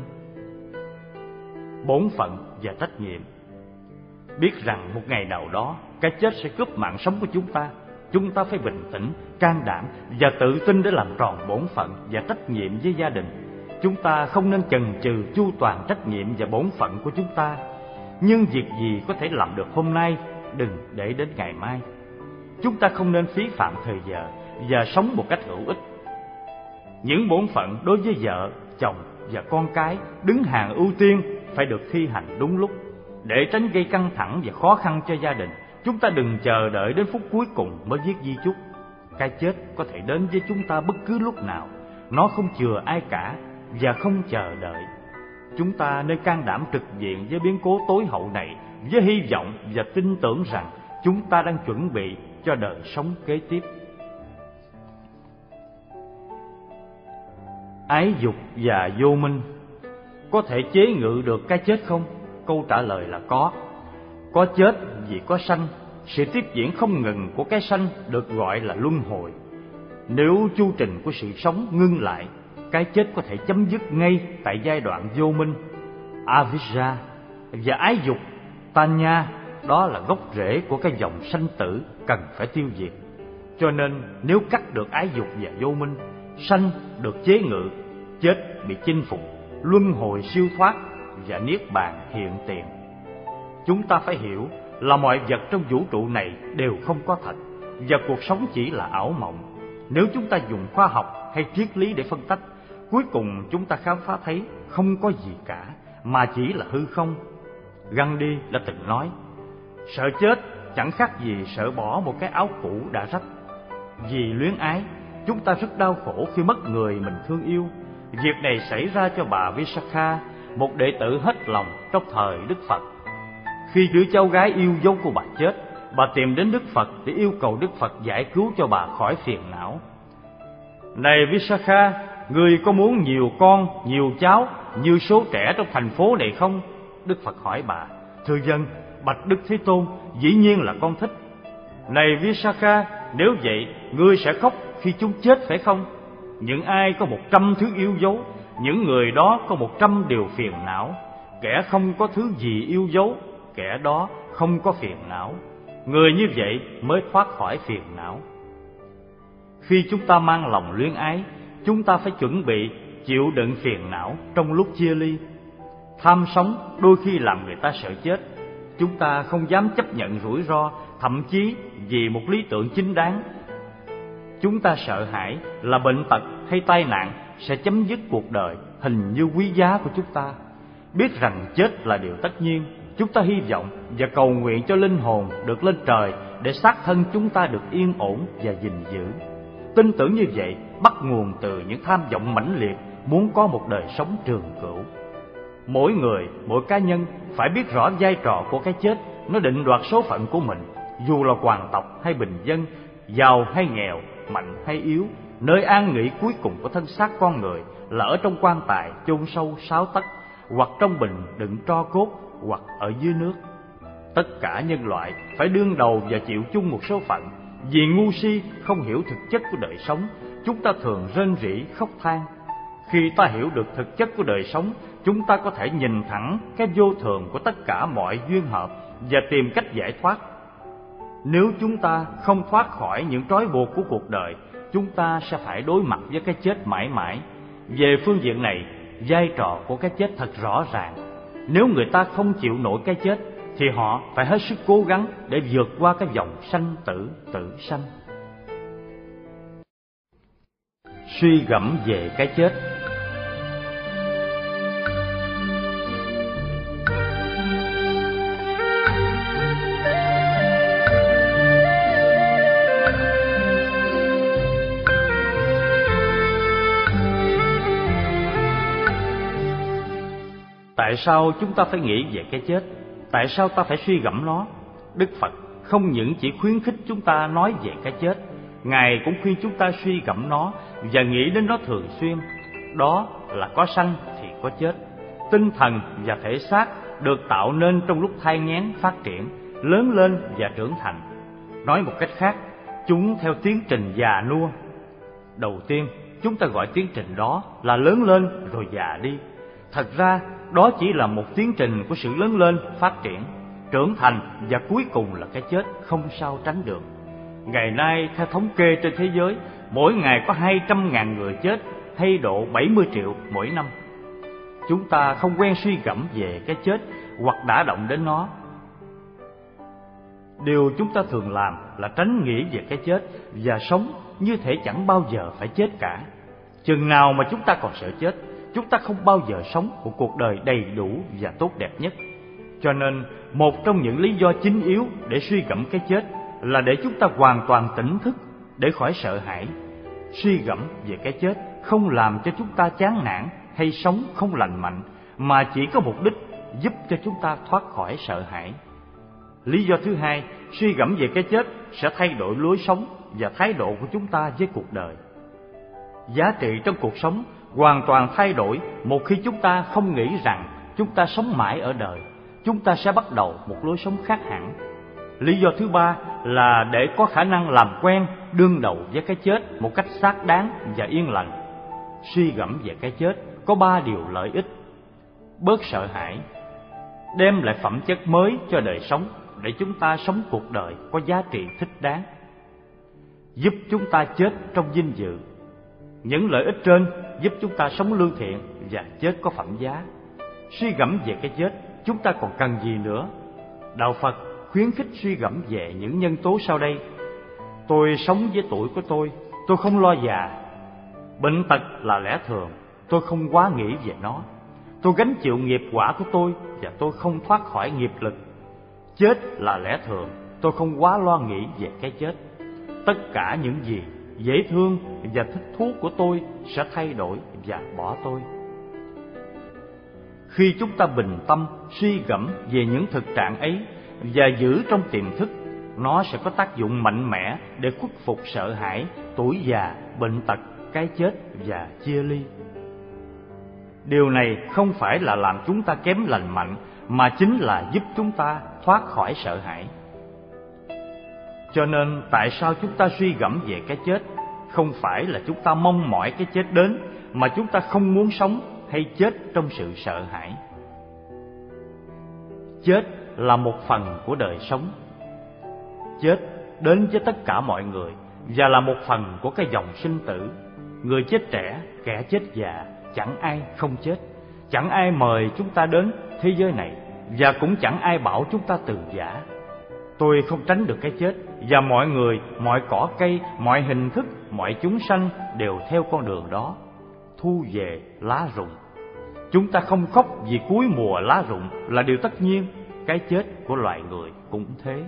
Bổn phận và trách nhiệm. Biết rằng một ngày nào đó, cái chết sẽ cướp mạng sống của chúng ta chúng ta phải bình tĩnh, can đảm và tự tin để làm tròn bổn phận và trách nhiệm với gia đình. Chúng ta không nên chần chừ, chu toàn trách nhiệm và bổn phận của chúng ta. Nhưng việc gì có thể làm được hôm nay, đừng để đến ngày mai. Chúng ta không nên phí phạm thời giờ và sống một cách hữu ích. Những bổn phận đối với vợ, chồng và con cái đứng hàng ưu tiên phải được thi hành đúng lúc để tránh gây căng thẳng và khó khăn cho gia đình chúng ta đừng chờ đợi đến phút cuối cùng mới viết di chúc. Cái chết có thể đến với chúng ta bất cứ lúc nào. Nó không chừa ai cả và không chờ đợi. Chúng ta nên can đảm trực diện với biến cố tối hậu này với hy vọng và tin tưởng rằng chúng ta đang chuẩn bị cho đời sống kế tiếp. Ái dục và vô minh, có thể chế ngự được cái chết không? Câu trả lời là có. Có chết vì có sanh, sự tiếp diễn không ngừng của cái sanh được gọi là luân hồi. Nếu chu trình của sự sống ngưng lại, cái chết có thể chấm dứt ngay tại giai đoạn vô minh. Avijja và ái dục, tanya, đó là gốc rễ của cái dòng sanh tử cần phải tiêu diệt. Cho nên nếu cắt được ái dục và vô minh, sanh được chế ngự, chết bị chinh phục, luân hồi siêu thoát và niết bàn hiện tiền. Chúng ta phải hiểu là mọi vật trong vũ trụ này đều không có thật. Và cuộc sống chỉ là ảo mộng. Nếu chúng ta dùng khoa học hay triết lý để phân tách cuối cùng chúng ta khám phá thấy không có gì cả, mà chỉ là hư không. Gandhi đã từng nói, sợ chết chẳng khác gì sợ bỏ một cái áo cũ đã rách. Vì luyến ái, chúng ta rất đau khổ khi mất người mình thương yêu. Việc này xảy ra cho bà visakha, một đệ tử hết lòng trong thời đức phật khi đứa cháu gái yêu dấu của bà chết, bà tìm đến đức phật để yêu cầu đức phật giải cứu cho bà khỏi phiền não. Này visakha người có muốn nhiều con, nhiều cháu như số trẻ trong thành phố này không? Đức phật hỏi bà. Thưa dân, bạch đức thế tôn dĩ nhiên là con thích. Này visakha nếu vậy, ngươi sẽ khóc khi chúng chết phải không? Những ai có một trăm thứ yêu dấu, những người đó có một trăm điều phiền não. Kẻ không có thứ gì yêu dấu kẻ đó không có phiền não. Người như vậy mới thoát khỏi phiền não. Khi chúng ta mang lòng luyến ái, chúng ta phải chuẩn bị chịu đựng phiền não trong lúc chia ly. Tham sống đôi khi làm người ta sợ chết. Chúng ta không dám chấp nhận rủi ro, thậm chí vì một lý tưởng chính đáng. Chúng ta sợ hãi là bệnh tật hay tai nạn sẽ chấm dứt cuộc đời hình như quý giá của chúng ta. Biết rằng chết là điều tất nhiên chúng ta hy vọng và cầu nguyện cho linh hồn được lên trời để xác thân chúng ta được yên ổn và gìn giữ. Tin tưởng như vậy, bắt nguồn từ những tham vọng mãnh liệt muốn có một đời sống trường cửu. Mỗi người, mỗi cá nhân phải biết rõ vai trò của cái chết. Nó định đoạt số phận của mình, dù là hoàng tộc hay bình dân, giàu hay nghèo, mạnh hay yếu. Nơi an nghỉ cuối cùng của thân xác con người là ở trong quan tài chôn sâu sáu tấc hoặc trong bình đựng tro cốt hoặc ở dưới nước. Tất cả nhân loại phải đương đầu và chịu chung một số phận, vì ngu si không hiểu thực chất của đời sống, chúng ta thường rên rỉ, khóc than. Khi ta hiểu được thực chất của đời sống, chúng ta có thể nhìn thẳng cái vô thường của tất cả mọi duyên hợp và tìm cách giải thoát. Nếu chúng ta không thoát khỏi những trói buộc của cuộc đời, chúng ta sẽ phải đối mặt với cái chết mãi mãi. Về phương diện này, vai trò của cái chết thật rõ ràng nếu người ta không chịu nổi cái chết, thì họ phải hết sức cố gắng để vượt qua cái dòng sanh tử tử sanh. Suy gẫm về cái chết tại sao chúng ta phải nghĩ về cái chết tại sao ta phải suy gẫm nó đức phật không những chỉ khuyến khích chúng ta nói về cái chết, Ngài cũng khuyên chúng ta suy gẫm nó và nghĩ đến nó thường xuyên. Đó là có sanh thì có chết. Tinh thần và thể xác được tạo nên trong lúc thai nghén phát triển, lớn lên và trưởng thành. Nói một cách khác, chúng theo tiến trình già nua. Đầu tiên, chúng ta gọi tiến trình đó là lớn lên rồi già đi. Thật ra, đó chỉ là một tiến trình của sự lớn lên, phát triển, trưởng thành và cuối cùng là cái chết không sao tránh được. Ngày nay, theo thống kê trên thế giới, mỗi ngày có 200.000 người chết hay độ 70 triệu mỗi năm. Chúng ta không quen suy gẫm về cái chết hoặc đã động đến nó. Điều chúng ta thường làm là tránh nghĩ về cái chết và sống như thể chẳng bao giờ phải chết cả. Chừng nào mà chúng ta còn sợ chết, chúng ta không bao giờ sống một cuộc đời đầy đủ và tốt đẹp nhất. Cho nên, một trong những lý do chính yếu để suy gẫm cái chết là để chúng ta hoàn toàn tỉnh thức, để khỏi sợ hãi. Suy gẫm về cái chết không làm cho chúng ta chán nản hay sống không lành mạnh, mà chỉ có mục đích giúp cho chúng ta thoát khỏi sợ hãi. Lý do thứ hai, suy gẫm về cái chết sẽ thay đổi lối sống và thái độ của chúng ta với cuộc đời. Giá trị trong cuộc sống hoàn toàn thay đổi một khi chúng ta không nghĩ rằng chúng ta sống mãi ở đời, chúng ta sẽ bắt đầu một lối sống khác hẳn. Lý do thứ ba là để có khả năng làm quen đương đầu với cái chết một cách xác đáng và yên lành. Suy gẫm về cái chết có ba điều lợi ích. Bớt sợ hãi, đem lại phẩm chất mới cho đời sống để chúng ta sống cuộc đời có giá trị thích đáng. Giúp chúng ta chết trong vinh dự. Những lợi ích trên giúp chúng ta sống lương thiện và chết có phẩm giá. Suy gẫm về cái chết, chúng ta còn cần gì nữa? Đạo Phật khuyến khích suy gẫm về những nhân tố sau đây. Tôi sống với tuổi của tôi, tôi không lo già. Bệnh tật là lẽ thường, tôi không quá nghĩ về nó. Tôi gánh chịu nghiệp quả của tôi và tôi không thoát khỏi nghiệp lực. Chết là lẽ thường, tôi không quá lo nghĩ về cái chết. Tất cả những gì dễ thương và thích thú của tôi sẽ thay đổi và bỏ tôi. Khi chúng ta bình tâm suy gẫm về những thực trạng ấy và giữ trong tiềm thức, nó sẽ có tác dụng mạnh mẽ để khuất phục sợ hãi, tuổi già, bệnh tật, cái chết và chia ly. Điều này không phải là làm chúng ta kém lành mạnh mà chính là giúp chúng ta thoát khỏi sợ hãi. Cho nên tại sao chúng ta suy gẫm về cái chết không phải là chúng ta mong mỏi cái chết đến mà chúng ta không muốn sống hay chết trong sự sợ hãi. Chết là một phần của đời sống. Chết đến với tất cả mọi người và là một phần của cái dòng sinh tử. Người chết trẻ, kẻ chết già, chẳng ai không chết. Chẳng ai mời chúng ta đến thế giới này và cũng chẳng ai bảo chúng ta từ giả. Tôi không tránh được cái chết và mọi người, mọi cỏ cây, mọi hình thức, mọi chúng sanh đều theo con đường đó. Thu về lá rụng. Chúng ta không khóc vì cuối mùa lá rụng là điều tất nhiên cái chết của loài người cũng thế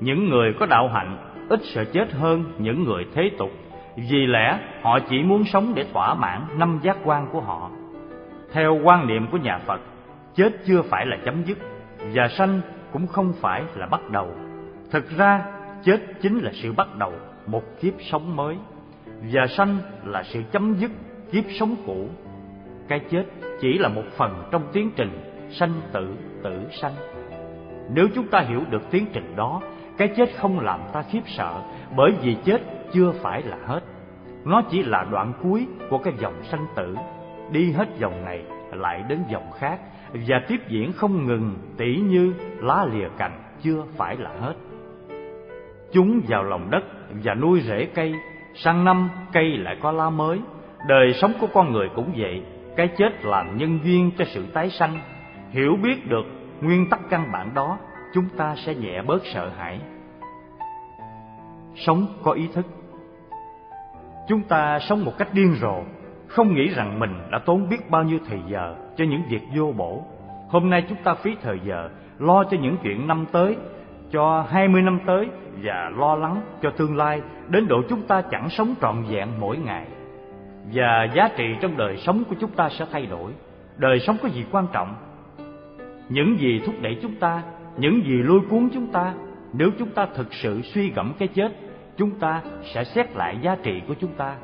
những người có đạo hạnh ít sợ chết hơn những người thế tục vì lẽ họ chỉ muốn sống để thỏa mãn năm giác quan của họ theo quan niệm của nhà phật chết chưa phải là chấm dứt và sanh cũng không phải là bắt đầu thực ra, chết chính là sự bắt đầu một kiếp sống mới, và sanh là sự chấm dứt kiếp sống cũ. Cái chết chỉ là một phần trong tiến trình sanh tử tử sanh. Nếu chúng ta hiểu được tiến trình đó, cái chết không làm ta khiếp sợ, bởi vì chết chưa phải là hết. Nó chỉ là đoạn cuối của cái dòng sanh tử. Đi hết dòng này, lại đến dòng khác, và tiếp diễn không ngừng tỉ như lá lìa cành chưa phải là hết chúng vào lòng đất và nuôi rễ cây. Sang năm, cây lại có lá mới. Đời sống của con người cũng vậy. Cái chết làm nhân duyên cho sự tái sanh. Hiểu biết được nguyên tắc căn bản đó, chúng ta sẽ nhẹ bớt sợ hãi. Sống có ý thức. Chúng ta sống một cách điên rồ, không nghĩ rằng mình đã tốn biết bao nhiêu thời giờ cho những việc vô bổ. Hôm nay chúng ta phí thời giờ, lo cho những chuyện năm tới cho hai mươi năm tới và lo lắng cho tương lai, đến độ chúng ta chẳng sống trọn vẹn mỗi ngày. Và giá trị trong đời sống của chúng ta sẽ thay đổi. Đời sống có gì quan trọng? Những gì thúc đẩy chúng ta, những gì lôi cuốn chúng ta, nếu chúng ta thực sự suy gẫm cái chết, chúng ta sẽ xét lại giá trị của chúng ta.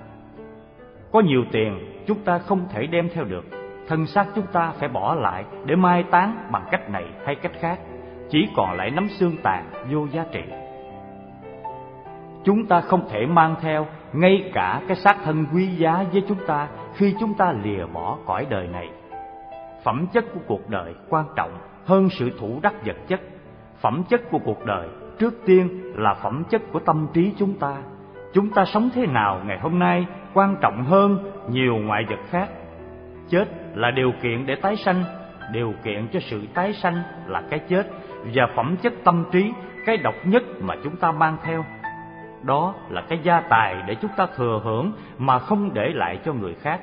Có nhiều tiền, chúng ta không thể đem theo được. Thân xác chúng ta phải bỏ lại để mai táng bằng cách này hay cách khác chỉ còn lại nắm xương tàn vô giá trị. Chúng ta không thể mang theo ngay cả cái xác thân quý giá với chúng ta khi chúng ta lìa bỏ cõi đời này. Phẩm chất của cuộc đời quan trọng hơn sự thủ đắc vật chất. Phẩm chất của cuộc đời trước tiên là phẩm chất của tâm trí chúng ta. Chúng ta sống thế nào ngày hôm nay quan trọng hơn nhiều ngoại vật khác. Chết là điều kiện để tái sanh, điều kiện cho sự tái sanh là cái chết và phẩm chất tâm trí, cái độc nhất mà chúng ta mang theo. Đó là cái gia tài để chúng ta thừa hưởng mà không để lại cho người khác.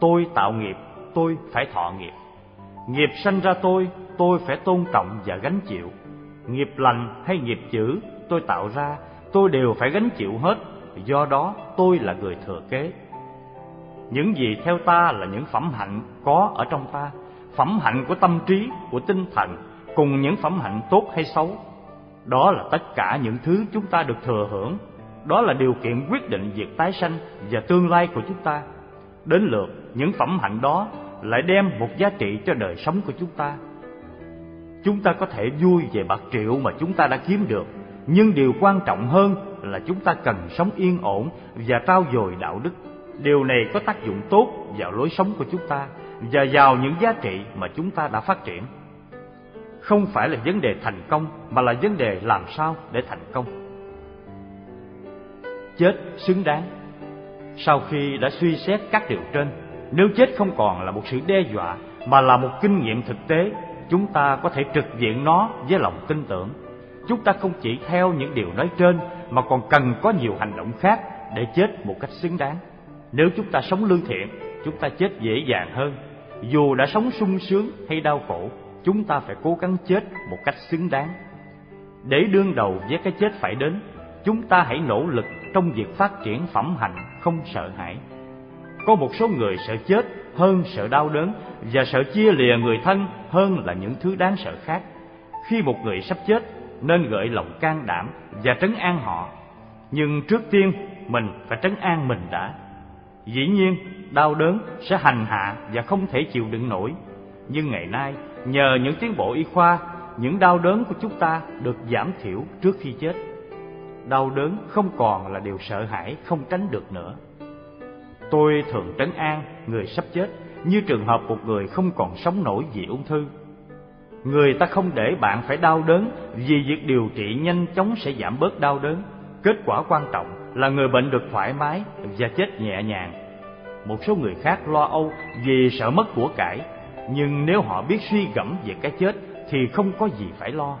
Tôi tạo nghiệp, tôi phải thọ nghiệp. Nghiệp sanh ra tôi tôi phải tôn trọng và gánh chịu. Nghiệp lành hay nghiệp chữ tôi tạo ra, tôi đều phải gánh chịu hết. Do đó, tôi là người thừa kế. Những gì theo ta là những phẩm hạnh có ở trong ta. Phẩm hạnh của tâm trí, của tinh thần cùng những phẩm hạnh tốt hay xấu. Đó là tất cả những thứ chúng ta được thừa hưởng. Đó là điều kiện quyết định việc tái sanh và tương lai của chúng ta. Đến lượt, những phẩm hạnh đó lại đem một giá trị cho đời sống của chúng ta. Chúng ta có thể vui về bạc triệu mà chúng ta đã kiếm được, nhưng điều quan trọng hơn là chúng ta cần sống yên ổn và trao dồi đạo đức. Điều này có tác dụng tốt vào lối sống của chúng ta và vào những giá trị mà chúng ta đã phát triển không phải là vấn đề thành công, mà là vấn đề làm sao để thành công. Chết xứng đáng. Sau khi đã suy xét các điều trên, nếu chết không còn là một sự đe dọa, mà là một kinh nghiệm thực tế, chúng ta có thể trực diện nó với lòng tin tưởng. Chúng ta không chỉ theo những điều nói trên, mà còn cần có nhiều hành động khác để chết một cách xứng đáng. Nếu chúng ta sống lương thiện, chúng ta chết dễ dàng hơn. Dù đã sống sung sướng hay đau khổ chúng ta phải cố gắng chết một cách xứng đáng. Để đương đầu với cái chết phải đến, chúng ta hãy nỗ lực trong việc phát triển phẩm hạnh không sợ hãi. Có một số người sợ chết hơn sợ đau đớn và sợ chia lìa người thân hơn là những thứ đáng sợ khác. Khi một người sắp chết, nên gợi lòng can đảm và trấn an họ. Nhưng trước tiên, mình phải trấn an mình đã. Dĩ nhiên, đau đớn sẽ hành hạ và không thể chịu đựng nổi. Nhưng ngày nay nhờ những tiến bộ y khoa, những đau đớn của chúng ta được giảm thiểu trước khi chết. Đau đớn không còn là điều sợ hãi, không tránh được nữa. Tôi thường trấn an người sắp chết, như trường hợp một người không còn sống nổi vì ung thư. Người ta không để bạn phải đau đớn, vì việc điều trị nhanh chóng sẽ giảm bớt đau đớn. Kết quả quan trọng là người bệnh được thoải mái và chết nhẹ nhàng. Một số người khác lo âu vì sợ mất của cải nhưng nếu họ biết suy gẫm về cái chết thì không có gì phải lo.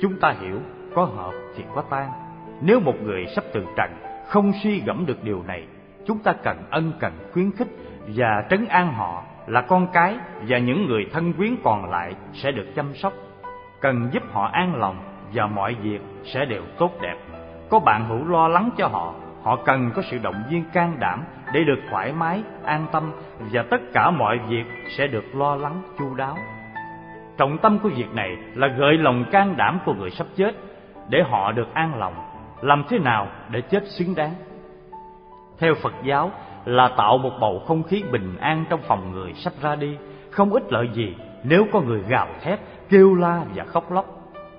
Chúng ta hiểu, có hợp thì có tan. Nếu một người sắp từ trần, không suy gẫm được điều này, chúng ta cần ân cần khuyến khích và trấn an họ là con cái và những người thân quyến còn lại sẽ được chăm sóc. Cần giúp họ an lòng và mọi việc sẽ đều tốt đẹp. Có bạn hữu lo lắng cho họ họ cần có sự động viên can đảm để được thoải mái, an tâm và tất cả mọi việc sẽ được lo lắng, chu đáo. Trọng tâm của việc này là gợi lòng can đảm của người sắp chết để họ được an lòng, làm thế nào để chết xứng đáng. Theo phật giáo là tạo một bầu không khí bình an trong phòng người sắp ra đi, không ích lợi gì nếu có người gào thét, kêu la và khóc lóc.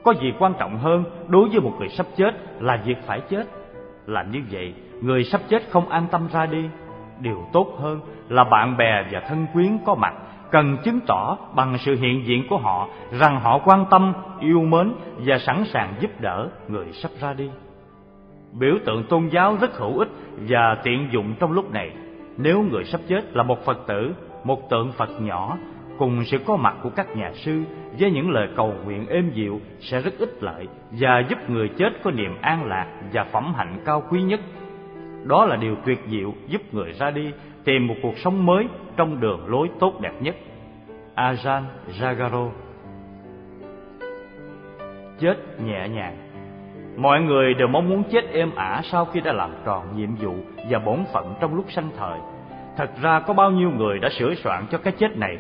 Có gì quan trọng hơn đối với một người sắp chết là việc phải chết làm như vậy. Người sắp chết không an tâm ra đi. Điều tốt hơn là bạn bè và thân quyến có mặt, cần chứng tỏ bằng sự hiện diện của họ rằng họ quan tâm, yêu mến và sẵn sàng giúp đỡ người sắp ra đi. Biểu tượng tôn giáo rất hữu ích và tiện dụng trong lúc này. Nếu người sắp chết là một phật tử, một tượng phật nhỏ cùng sự có mặt của các nhà sư với những lời cầu nguyện êm dịu sẽ rất ích lợi và giúp người chết có niềm an lạc và phẩm hạnh cao quý nhất đó là điều tuyệt diệu giúp người ra đi tìm một cuộc sống mới trong đường lối tốt đẹp nhất Ajahn Jagaro Chết nhẹ nhàng Mọi người đều mong muốn chết êm ả sau khi đã làm tròn nhiệm vụ và bổn phận trong lúc sanh thời. Thật ra có bao nhiêu người đã sửa soạn cho cái chết này.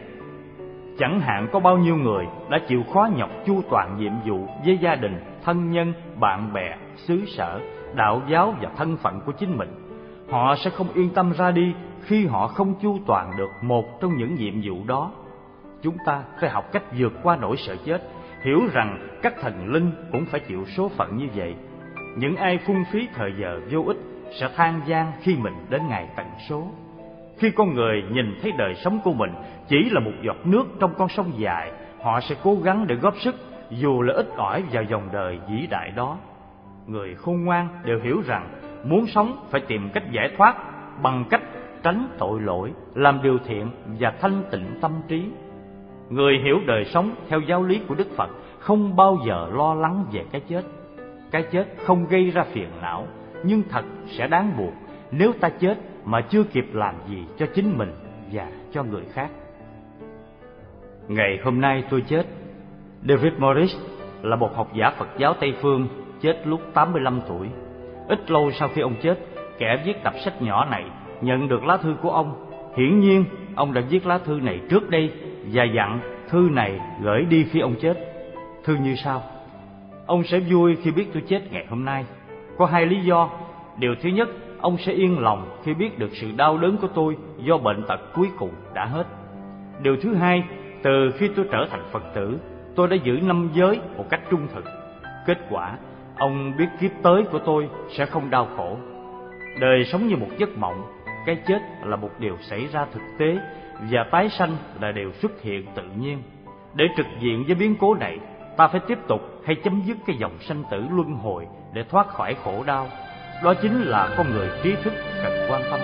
Chẳng hạn có bao nhiêu người đã chịu khó nhọc chu toàn nhiệm vụ với gia đình, thân nhân, bạn bè, xứ sở, đạo giáo và thân phận của chính mình. Họ sẽ không yên tâm ra đi khi họ không chu toàn được một trong những nhiệm vụ đó. Chúng ta phải học cách vượt qua nỗi sợ chết, hiểu rằng các thần linh cũng phải chịu số phận như vậy. Những ai phung phí thời giờ vô ích sẽ than gian khi mình đến ngày tận số. Khi con người nhìn thấy đời sống của mình chỉ là một giọt nước trong con sông dài, họ sẽ cố gắng để góp sức dù là ít ỏi vào dòng đời vĩ đại đó. Người khôn ngoan đều hiểu rằng muốn sống phải tìm cách giải thoát bằng cách tránh tội lỗi, làm điều thiện và thanh tịnh tâm trí. Người hiểu đời sống theo giáo lý của Đức Phật không bao giờ lo lắng về cái chết. Cái chết không gây ra phiền não, nhưng thật sẽ đáng buồn nếu ta chết mà chưa kịp làm gì cho chính mình và cho người khác. Ngày hôm nay tôi chết. David Morris là một học giả Phật giáo Tây phương chết lúc 85 tuổi. Ít lâu sau khi ông chết, kẻ viết tập sách nhỏ này nhận được lá thư của ông. Hiển nhiên, ông đã viết lá thư này trước đây và dặn thư này gửi đi khi ông chết. Thư như sau: Ông sẽ vui khi biết tôi chết ngày hôm nay. Có hai lý do. Điều thứ nhất, ông sẽ yên lòng khi biết được sự đau đớn của tôi do bệnh tật cuối cùng đã hết. Điều thứ hai, từ khi tôi trở thành Phật tử, tôi đã giữ năm giới một cách trung thực. Kết quả, ông biết kiếp tới của tôi sẽ không đau khổ. Đời sống như một giấc mộng, cái chết là một điều xảy ra thực tế và tái sanh là điều xuất hiện tự nhiên. Để trực diện với biến cố này, ta phải tiếp tục hay chấm dứt cái dòng sanh tử luân hồi để thoát khỏi khổ đau đó chính là con người trí thức cần quan tâm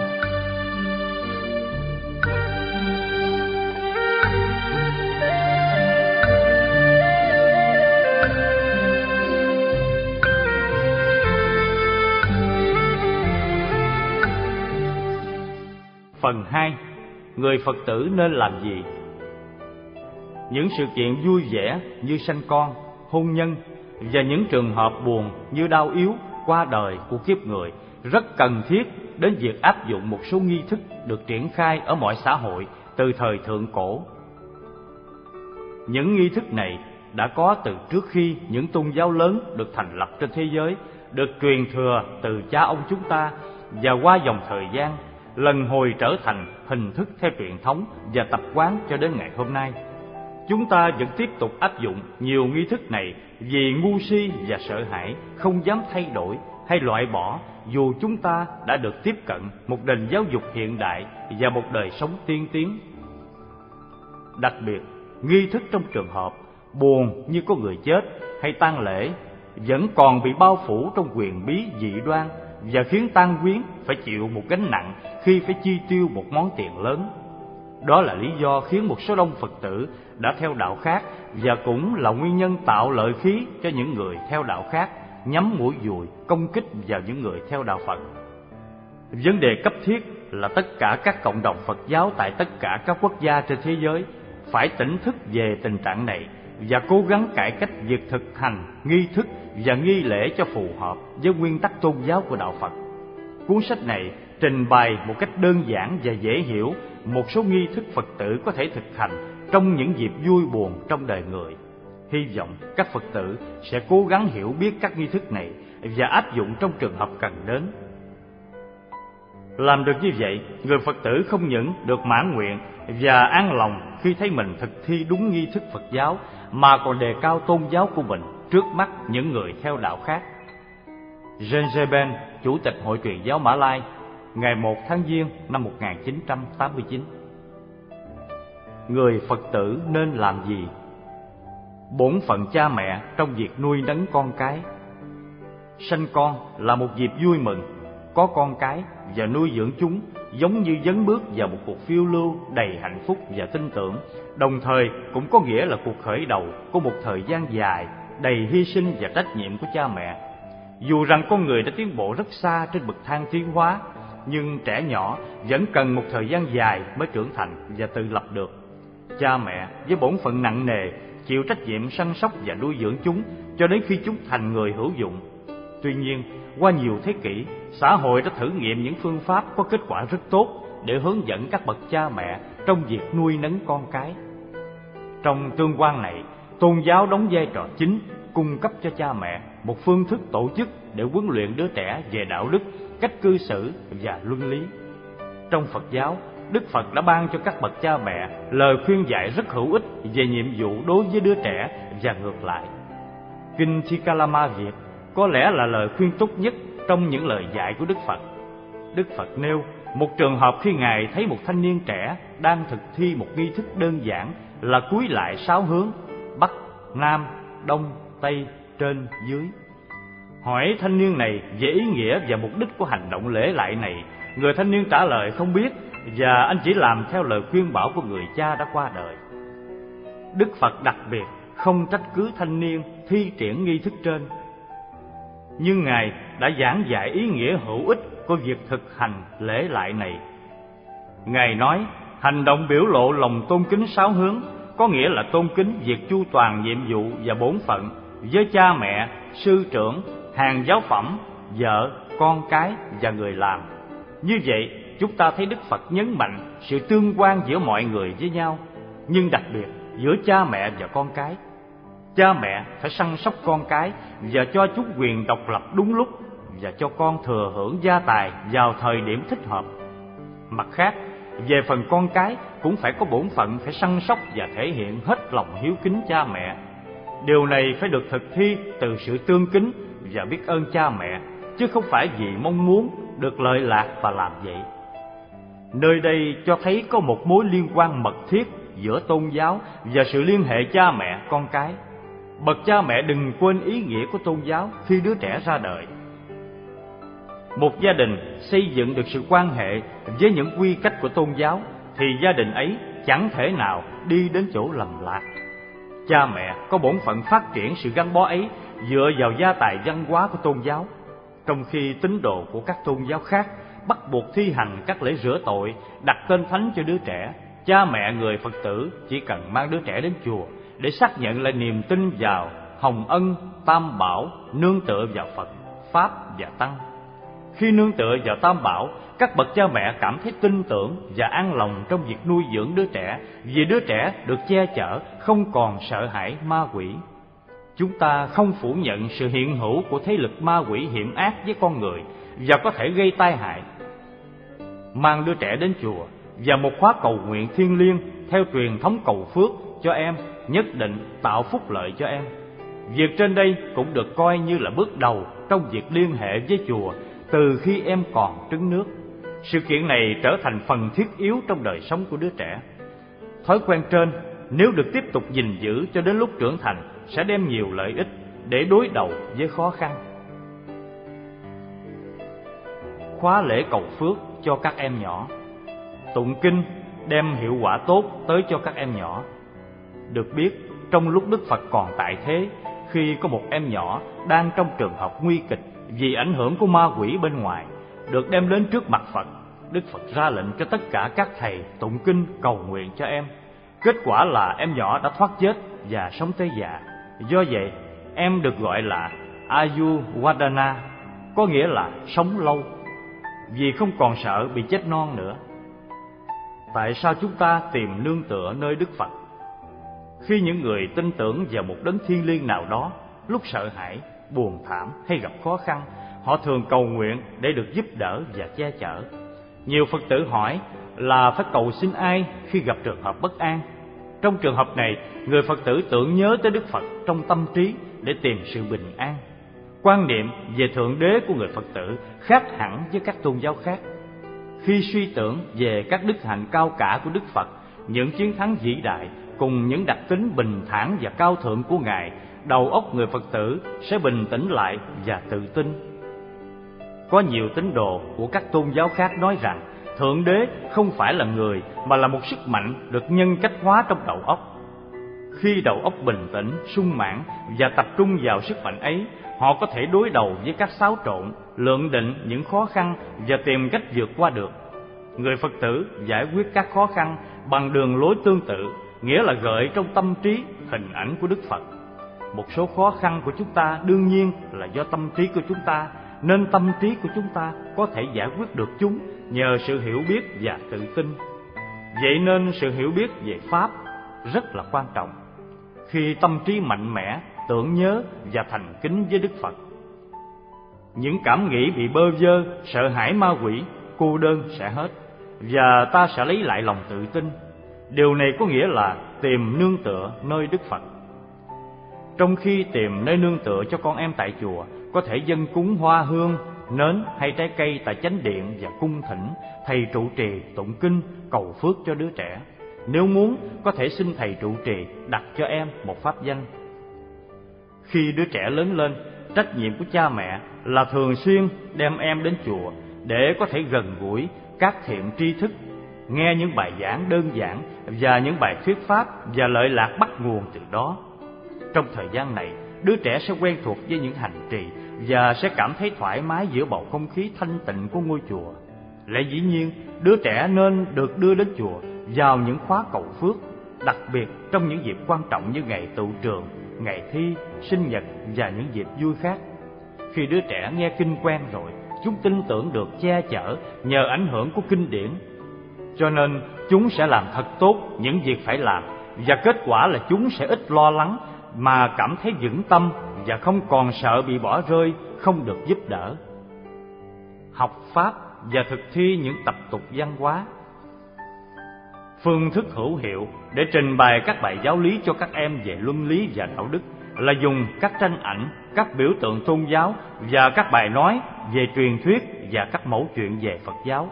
Phần 2 Người Phật tử nên làm gì? Những sự kiện vui vẻ như sanh con, hôn nhân và những trường hợp buồn như đau yếu qua đời của kiếp người rất cần thiết đến việc áp dụng một số nghi thức được triển khai ở mọi xã hội từ thời thượng cổ. Những nghi thức này đã có từ trước khi những tôn giáo lớn được thành lập trên thế giới, được truyền thừa từ cha ông chúng ta và qua dòng thời gian lần hồi trở thành hình thức theo truyền thống và tập quán cho đến ngày hôm nay. Chúng ta vẫn tiếp tục áp dụng nhiều nghi thức này vì ngu si và sợ hãi không dám thay đổi hay loại bỏ dù chúng ta đã được tiếp cận một nền giáo dục hiện đại và một đời sống tiên tiến. Đặc biệt, nghi thức trong trường hợp buồn như có người chết hay tang lễ vẫn còn bị bao phủ trong quyền bí dị đoan và khiến tang quyến phải chịu một gánh nặng khi phải chi tiêu một món tiền lớn. Đó là lý do khiến một số đông Phật tử đã theo đạo khác và cũng là nguyên nhân tạo lợi khí cho những người theo đạo khác, nhắm mũi dùi, công kích vào những người theo đạo Phật. Vấn đề cấp thiết là tất cả các cộng đồng Phật giáo tại tất cả các quốc gia trên thế giới phải tỉnh thức về tình trạng này và cố gắng cải cách việc thực hành, nghi thức và nghi lễ cho phù hợp với nguyên tắc tôn giáo của đạo Phật. Cuốn sách này trình bày một cách đơn giản và dễ hiểu một số nghi thức Phật tử có thể thực hành trong những dịp vui buồn trong đời người. Hy vọng các Phật tử sẽ cố gắng hiểu biết các nghi thức này và áp dụng trong trường hợp cần đến. Làm được như vậy, người Phật tử không những được mãn nguyện và an lòng khi thấy mình thực thi đúng nghi thức Phật giáo mà còn đề cao tôn giáo của mình trước mắt những người theo đạo khác. Jean Jeben, Chủ tịch Hội truyền giáo Mã Lai, ngày 1 tháng Giêng năm 1989. Người Phật tử nên làm gì? Bổn phận cha mẹ trong việc nuôi nấng con cái. Sanh con là một dịp vui mừng, có con cái và nuôi dưỡng chúng giống như dấn bước vào một cuộc phiêu lưu đầy hạnh phúc và tin tưởng, đồng thời cũng có nghĩa là cuộc khởi đầu của một thời gian dài đầy hy sinh và trách nhiệm của cha mẹ. Dù rằng con người đã tiến bộ rất xa trên bậc thang tiến hóa, nhưng trẻ nhỏ vẫn cần một thời gian dài mới trưởng thành và tự lập được. Cha mẹ với bổn phận nặng nề chịu trách nhiệm săn sóc và nuôi dưỡng chúng cho đến khi chúng thành người hữu dụng. Tuy nhiên, qua nhiều thế kỷ, xã hội đã thử nghiệm những phương pháp có kết quả rất tốt để hướng dẫn các bậc cha mẹ trong việc nuôi nấng con cái. Trong tương quan này, tôn giáo đóng vai trò chính, cung cấp cho cha mẹ một phương thức tổ chức để huấn luyện đứa trẻ về đạo đức, cách cư xử và luân lý. Trong Phật giáo, Đức Phật đã ban cho các bậc cha mẹ lời khuyên dạy rất hữu ích về nhiệm vụ đối với đứa trẻ và ngược lại. Kinh Chikalama Việt có lẽ là lời khuyên tốt nhất trong những lời dạy của Đức Phật. Đức Phật nêu một trường hợp khi Ngài thấy một thanh niên trẻ đang thực thi một nghi thức đơn giản là cúi lại sáu hướng, Bắc, Nam, Đông, Tây, trên, dưới. Hỏi thanh niên này về ý nghĩa và mục đích của hành động lễ lại này, người thanh niên trả lời không biết và anh chỉ làm theo lời khuyên bảo của người cha đã qua đời. Đức Phật đặc biệt không trách cứ thanh niên thi triển nghi thức trên. Nhưng Ngài đã giảng dạy ý nghĩa hữu ích của việc thực hành lễ lại này. Ngài nói, hành động biểu lộ lòng tôn kính sáu hướng, có nghĩa là tôn kính việc chu toàn nhiệm vụ và bổn phận với cha mẹ, sư trưởng, hàng giáo phẩm, vợ, con cái và người làm. Như vậy, chúng ta thấy Đức Phật nhấn mạnh sự tương quan giữa mọi người với nhau, nhưng đặc biệt giữa cha mẹ và con cái. Cha mẹ phải săn sóc con cái và cho chúng quyền độc lập đúng lúc và cho con thừa hưởng gia tài vào thời điểm thích hợp. Mặt khác, về phần con cái cũng phải có bổn phận phải săn sóc và thể hiện hết lòng hiếu kính cha mẹ. Điều này phải được thực thi từ sự tương kính và biết ơn cha mẹ, chứ không phải vì mong muốn được lợi lạc và làm vậy. Nơi đây cho thấy có một mối liên quan mật thiết giữa tôn giáo và sự liên hệ cha mẹ con cái. Bậc cha mẹ đừng quên ý nghĩa của tôn giáo khi đứa trẻ ra đời. Một gia đình xây dựng được sự quan hệ với những quy cách của tôn giáo thì gia đình ấy chẳng thể nào đi đến chỗ lầm lạc. Cha mẹ có bổn phận phát triển sự gắn bó ấy dựa vào gia tài văn hóa của tôn giáo, trong khi tín đồ của các tôn giáo khác bắt buộc thi hành các lễ rửa tội, đặt tên thánh cho đứa trẻ. Cha mẹ người Phật tử chỉ cần mang đứa trẻ đến chùa để xác nhận lại niềm tin vào hồng ân, tam bảo, nương tựa vào Phật, Pháp và Tăng. Khi nương tựa vào tam bảo, các bậc cha mẹ cảm thấy tin tưởng và an lòng trong việc nuôi dưỡng đứa trẻ vì đứa trẻ được che chở, không còn sợ hãi ma quỷ. Chúng ta không phủ nhận sự hiện hữu của thế lực ma quỷ hiểm ác với con người và có thể gây tai hại. Mang đứa trẻ đến chùa và một khóa cầu nguyện thiêng liêng theo truyền thống cầu phước cho em, nhất định tạo phúc lợi cho em. Việc trên đây cũng được coi như là bước đầu trong việc liên hệ với chùa từ khi em còn trứng nước. Sự kiện này trở thành phần thiết yếu trong đời sống của đứa trẻ. Thói quen trên, nếu được tiếp tục gìn giữ cho đến lúc trưởng thành sẽ đem nhiều lợi ích để đối đầu với khó khăn. Khóa lễ cầu phước cho các em nhỏ. Tụng kinh đem hiệu quả tốt tới cho các em nhỏ. Được biết, trong lúc Đức Phật còn tại thế Khi có một em nhỏ đang trong trường hợp nguy kịch Vì ảnh hưởng của ma quỷ bên ngoài Được đem đến trước mặt Phật Đức Phật ra lệnh cho tất cả các thầy tụng kinh cầu nguyện cho em. Kết quả là em nhỏ đã thoát chết và sống tới già. Do vậy, em được gọi là Ayurvadana Có nghĩa là sống lâu vì không còn sợ bị chết non nữa. Tại sao chúng ta tìm nương tựa nơi Đức Phật? Khi những người tin tưởng vào một đấng thiên liêng nào đó, lúc sợ hãi, buồn thảm hay gặp khó khăn, họ thường cầu nguyện để được giúp đỡ và che chở. Nhiều Phật tử hỏi là phải cầu xin ai khi gặp trường hợp bất an. Trong trường hợp này, người Phật tử tưởng nhớ tới Đức Phật trong tâm trí để tìm sự bình an. Quan niệm về thượng đế của người phật tử khác hẳn với các tôn giáo khác. Khi suy tưởng về các đức hạnh cao cả của đức phật những chiến thắng vĩ đại cùng những đặc tính bình thản và cao thượng của ngài đầu óc người phật tử sẽ bình tĩnh lại và tự tin. Có nhiều tín đồ của các tôn giáo khác nói rằng thượng đế không phải là người mà là một sức mạnh được nhân cách hóa trong đầu óc khi đầu óc bình tĩnh sung mãn và tập trung vào sức mạnh ấy họ có thể đối đầu với các xáo trộn, lượng định những khó khăn và tìm cách vượt qua được. Người Phật tử giải quyết các khó khăn bằng đường lối tương tự, nghĩa là gợi trong tâm trí hình ảnh của Đức Phật. Một số khó khăn của chúng ta đương nhiên là do tâm trí của chúng ta, nên tâm trí của chúng ta có thể giải quyết được chúng nhờ sự hiểu biết và tự tin. Vậy nên sự hiểu biết về Pháp, rất là quan trọng. Khi tâm trí mạnh mẽ, tưởng nhớ và thành kính với Đức Phật. Những cảm nghĩ bị bơ vơ, sợ hãi ma quỷ, cô đơn sẽ hết và ta sẽ lấy lại lòng tự tin. Điều này có nghĩa là tìm nương tựa nơi Đức Phật. Trong khi tìm nơi nương tựa cho con em tại chùa, có thể dân cúng hoa hương, nến hay trái cây tại chánh điện và cung thỉnh thầy trụ trì tụng kinh cầu phước cho đứa trẻ. Nếu muốn, có thể xin thầy trụ trì đặt cho em một pháp danh. Khi đứa trẻ lớn lên, trách nhiệm của cha mẹ là thường xuyên đem em đến chùa để có thể gần gũi các thiện tri thức, nghe những bài giảng đơn giản và những bài thuyết pháp và lợi lạc bắt nguồn từ đó. Trong thời gian này, đứa trẻ sẽ quen thuộc với những hành trì và sẽ cảm thấy thoải mái giữa bầu không khí thanh tịnh của ngôi chùa. Lẽ dĩ nhiên, đứa trẻ nên được đưa đến chùa vào những khóa cầu phước, đặc biệt trong những dịp quan trọng như ngày tụ trường, ngày thi, sinh nhật và những dịp vui khác. Khi đứa trẻ nghe kinh quen rồi, chúng tin tưởng được che chở nhờ ảnh hưởng của kinh điển. Cho nên chúng sẽ làm thật tốt những việc phải làm và kết quả là chúng sẽ ít lo lắng mà cảm thấy vững tâm và không còn sợ bị bỏ rơi, không được giúp đỡ. Học pháp và thực thi những tập tục văn hóa Phương thức hữu hiệu để trình bày các bài giáo lý cho các em về luân lý và đạo đức là dùng các tranh ảnh, các biểu tượng tôn giáo và các bài nói về truyền thuyết và các mẫu chuyện về Phật giáo.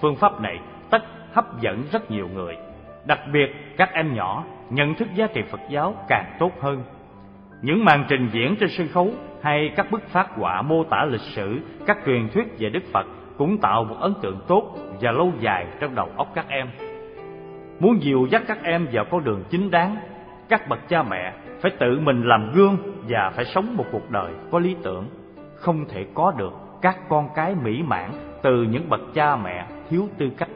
Phương pháp này tất hấp dẫn rất nhiều người, đặc biệt các em nhỏ nhận thức giá trị Phật giáo càng tốt hơn. Những màn trình diễn trên sân khấu hay các bức phát họa mô tả lịch sử, các truyền thuyết về Đức Phật cũng tạo một ấn tượng tốt và lâu dài trong đầu óc các em. Muốn dìu dắt các em vào con đường chính đáng, các bậc cha mẹ phải tự mình làm gương và phải sống một cuộc đời có lý tưởng, không thể có được các con cái mỹ mãn từ những bậc cha mẹ thiếu tư cách.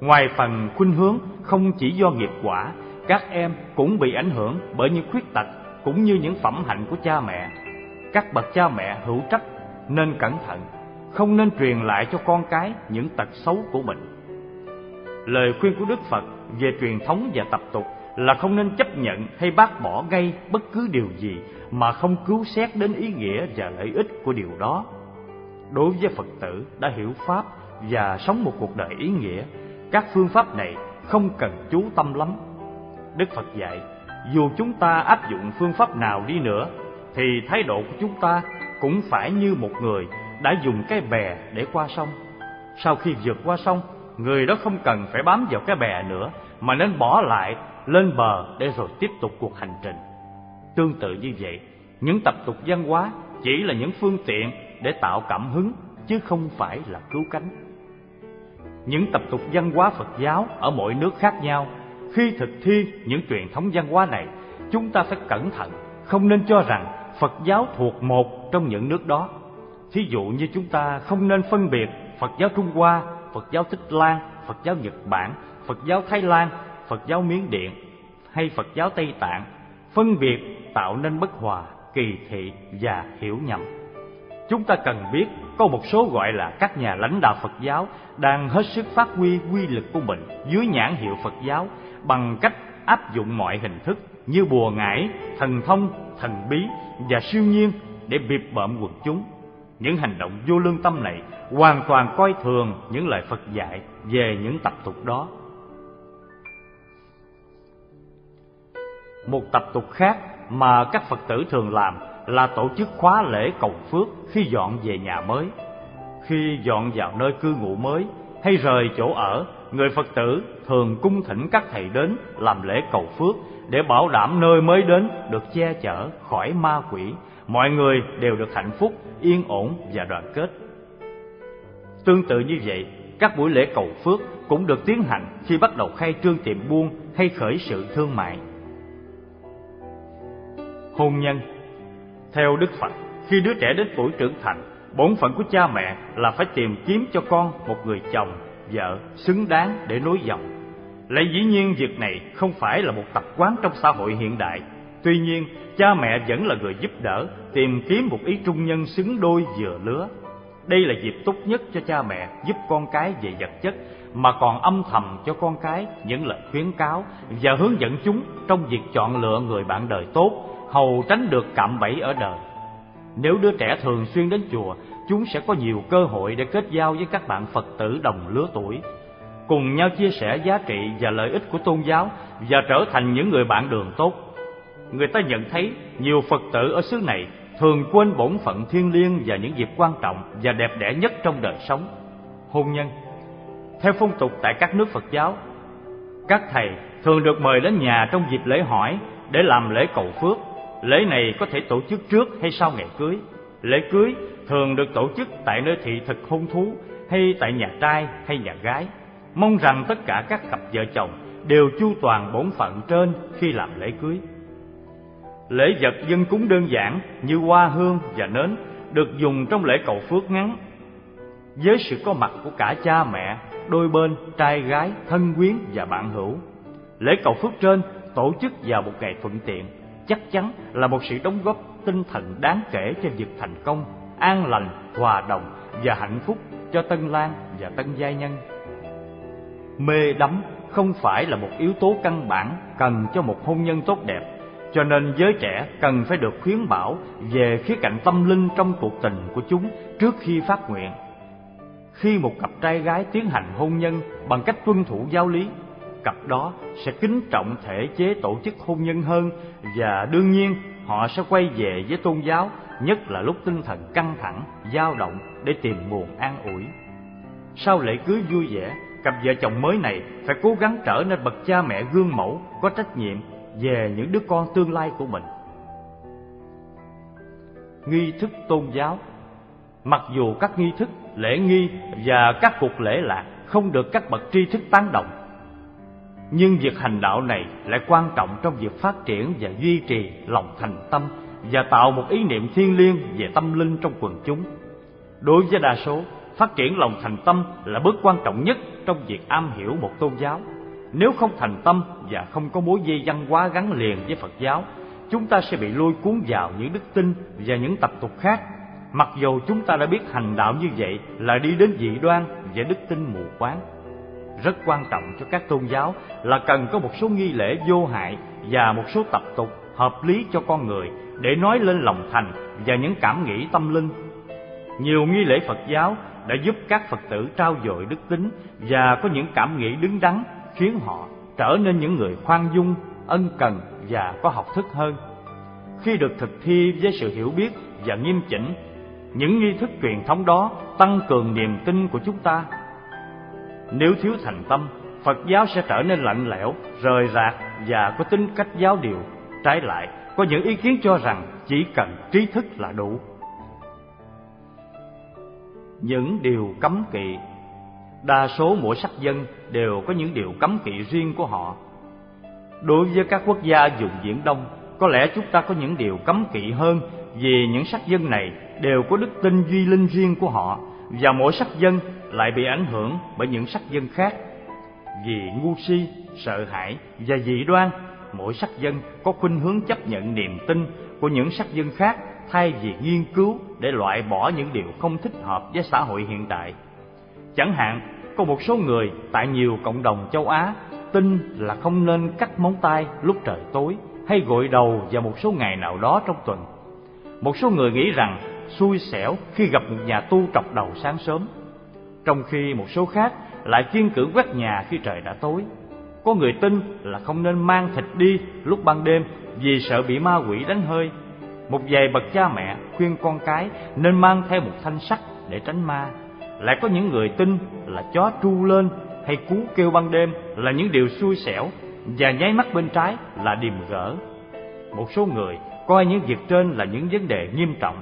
Ngoài phần khuynh hướng không chỉ do nghiệp quả, các em cũng bị ảnh hưởng bởi những khuyết tật cũng như những phẩm hạnh của cha mẹ. Các bậc cha mẹ hữu trách nên cẩn thận, không nên truyền lại cho con cái những tật xấu của mình. Lời khuyên của Đức Phật về truyền thống và tập tục là không nên chấp nhận hay bác bỏ ngay bất cứ điều gì mà không cứu xét đến ý nghĩa và lợi ích của điều đó. Đối với Phật tử đã hiểu Pháp và sống một cuộc đời ý nghĩa, các phương pháp này không cần chú tâm lắm. Đức Phật dạy, dù chúng ta áp dụng phương pháp nào đi nữa, thì thái độ của chúng ta cũng phải như một người đã dùng cái bè để qua sông. Sau khi vượt qua sông, người đó không cần phải bám vào cái bè nữa, mà nên bỏ lại lên bờ để rồi tiếp tục cuộc hành trình. Tương tự như vậy, những tập tục văn hóa chỉ là những phương tiện để tạo cảm hứng chứ không phải là cứu cánh. Những tập tục văn hóa Phật giáo ở mỗi nước khác nhau, khi thực thi những truyền thống văn hóa này, chúng ta phải cẩn thận, không nên cho rằng Phật giáo thuộc một trong những nước đó. Thí dụ như chúng ta không nên phân biệt Phật giáo Trung Hoa, Phật giáo Tích Lan, Phật giáo Nhật Bản, Phật giáo Thái Lan, Phật giáo Miến Điện hay Phật giáo Tây Tạng, phân biệt tạo nên bất hòa, kỳ thị và hiểu nhầm. Chúng ta cần biết có một số gọi là các nhà lãnh đạo Phật giáo đang hết sức phát huy quy lực của mình dưới nhãn hiệu Phật giáo bằng cách áp dụng mọi hình thức như bùa ngải, thần thông, thần bí và siêu nhiên để bịp bợm quần chúng. Những hành động vô lương tâm này hoàn toàn coi thường những lời Phật dạy về những tập tục đó. Một tập tục khác mà các Phật tử thường làm là tổ chức khóa lễ cầu phước khi dọn về nhà mới. Khi dọn vào nơi cư ngụ mới hay rời chỗ ở, người Phật tử thường cung thỉnh các thầy đến làm lễ cầu phước để bảo đảm nơi mới đến được che chở khỏi ma quỷ, mọi người đều được hạnh phúc, yên ổn và đoàn kết. Tương tự như vậy, các buổi lễ cầu phước cũng được tiến hành khi bắt đầu khai trương tiệm buôn hay khởi sự thương mại. Hôn nhân Theo Đức Phật, khi đứa trẻ đến tuổi trưởng thành, bổn phận của cha mẹ là phải tìm kiếm cho con một người chồng, vợ xứng đáng để nối dòng. Lại dĩ nhiên việc này không phải là một tập quán trong xã hội hiện đại. Tuy nhiên, cha mẹ vẫn là người giúp đỡ, tìm kiếm một ý trung nhân xứng đôi vừa lứa. Đây là dịp tốt nhất cho cha mẹ giúp con cái về vật chất mà còn âm thầm cho con cái những lời khuyến cáo và hướng dẫn chúng trong việc chọn lựa người bạn đời tốt, hầu tránh được cạm bẫy ở đời. Nếu đứa trẻ thường xuyên đến chùa, chúng sẽ có nhiều cơ hội để kết giao với các bạn Phật tử đồng lứa tuổi, cùng nhau chia sẻ giá trị và lợi ích của tôn giáo và trở thành những người bạn đường tốt. Người ta nhận thấy nhiều Phật tử ở xứ này thường quên bổn phận thiêng liêng và những dịp quan trọng và đẹp đẽ nhất trong đời sống. Hôn nhân Theo phong tục tại các nước Phật giáo, các thầy thường được mời đến nhà trong dịp lễ hỏi để làm lễ cầu phước. Lễ này có thể tổ chức trước hay sau ngày cưới. Lễ cưới thường được tổ chức tại nơi thị thực hôn thú hay tại nhà trai hay nhà gái. Mong rằng tất cả các cặp vợ chồng đều chu toàn bổn phận trên khi làm lễ cưới. Lễ vật dân cúng đơn giản như hoa hương và nến được dùng trong lễ cầu phước ngắn. Với sự có mặt của cả cha mẹ, đôi bên, trai gái, thân quyến và bạn hữu. Lễ cầu phước trên tổ chức vào một ngày thuận tiện, chắc chắn là một sự đóng góp tinh thần đáng kể cho việc thành công, an lành, hòa đồng và hạnh phúc cho Tân Lan và Tân Giai Nhân. Mê đắm không phải là một yếu tố căn bản cần cho một hôn nhân tốt đẹp cho nên giới trẻ cần phải được khuyến bảo về khía cạnh tâm linh trong cuộc tình của chúng trước khi phát nguyện. Khi một cặp trai gái tiến hành hôn nhân bằng cách tuân thủ giáo lý, cặp đó sẽ kính trọng thể chế tổ chức hôn nhân hơn và đương nhiên họ sẽ quay về với tôn giáo, nhất là lúc tinh thần căng thẳng, dao động để tìm nguồn an ủi. Sau lễ cưới vui vẻ, cặp vợ chồng mới này phải cố gắng trở nên bậc cha mẹ gương mẫu, có trách nhiệm về những đứa con tương lai của mình. Nghi thức tôn giáo Mặc dù các nghi thức, lễ nghi và các cuộc lễ lạc không được các bậc tri thức tán đồng, nhưng việc hành đạo này lại quan trọng trong việc phát triển và duy trì lòng thành tâm và tạo một ý niệm thiêng liêng về tâm linh trong quần chúng. Đối với đa số, phát triển lòng thành tâm là bước quan trọng nhất trong việc am hiểu một tôn giáo. Nếu không thành tâm và không có mối dây văn hóa gắn liền với Phật giáo, chúng ta sẽ bị lôi cuốn vào những đức tin và những tập tục khác. Mặc dù chúng ta đã biết hành đạo như vậy là đi đến dị đoan và đức tin mù quáng. Rất quan trọng cho các tôn giáo là cần có một số nghi lễ vô hại và một số tập tục hợp lý cho con người để nói lên lòng thành và những cảm nghĩ tâm linh. Nhiều nghi lễ Phật giáo đã giúp các Phật tử trao dồi đức tính và có những cảm nghĩ đứng đắn khiến họ trở nên những người khoan dung, ân cần và có học thức hơn. Khi được thực thi với sự hiểu biết và nghiêm chỉnh, những nghi thức truyền thống đó tăng cường niềm tin của chúng ta. Nếu thiếu thành tâm, Phật giáo sẽ trở nên lạnh lẽo, rời rạc và có tính cách giáo điều. Trái lại, có những ý kiến cho rằng chỉ cần trí thức là đủ. Những điều cấm kỵ Đa số mỗi sắc dân đều có những điều cấm kỵ riêng của họ. Đối với các quốc gia dùng Viễn Đông, có lẽ chúng ta có những điều cấm kỵ hơn vì những sắc dân này đều có đức tin duy linh riêng của họ và mỗi sắc dân lại bị ảnh hưởng bởi những sắc dân khác. Vì ngu si, sợ hãi và dị đoan, mỗi sắc dân có khuynh hướng chấp nhận niềm tin của những sắc dân khác thay vì nghiên cứu để loại bỏ những điều không thích hợp với xã hội hiện đại. Chẳng hạn, có một số người tại nhiều cộng đồng châu Á tin là không nên cắt móng tay lúc trời tối hay gội đầu vào một số ngày nào đó trong tuần. Một số người nghĩ rằng xui xẻo khi gặp một nhà tu trọc đầu sáng sớm, trong khi một số khác lại kiên cử quét nhà khi trời đã tối. Có người tin là không nên mang thịt đi lúc ban đêm vì sợ bị ma quỷ đánh hơi. Một vài bậc cha mẹ khuyên con cái nên mang theo một thanh sắt để tránh ma lại có những người tin là chó tru lên hay cú kêu ban đêm là những điều xui xẻo và nháy mắt bên trái là điềm gỡ. Một số người coi những việc trên là những vấn đề nghiêm trọng,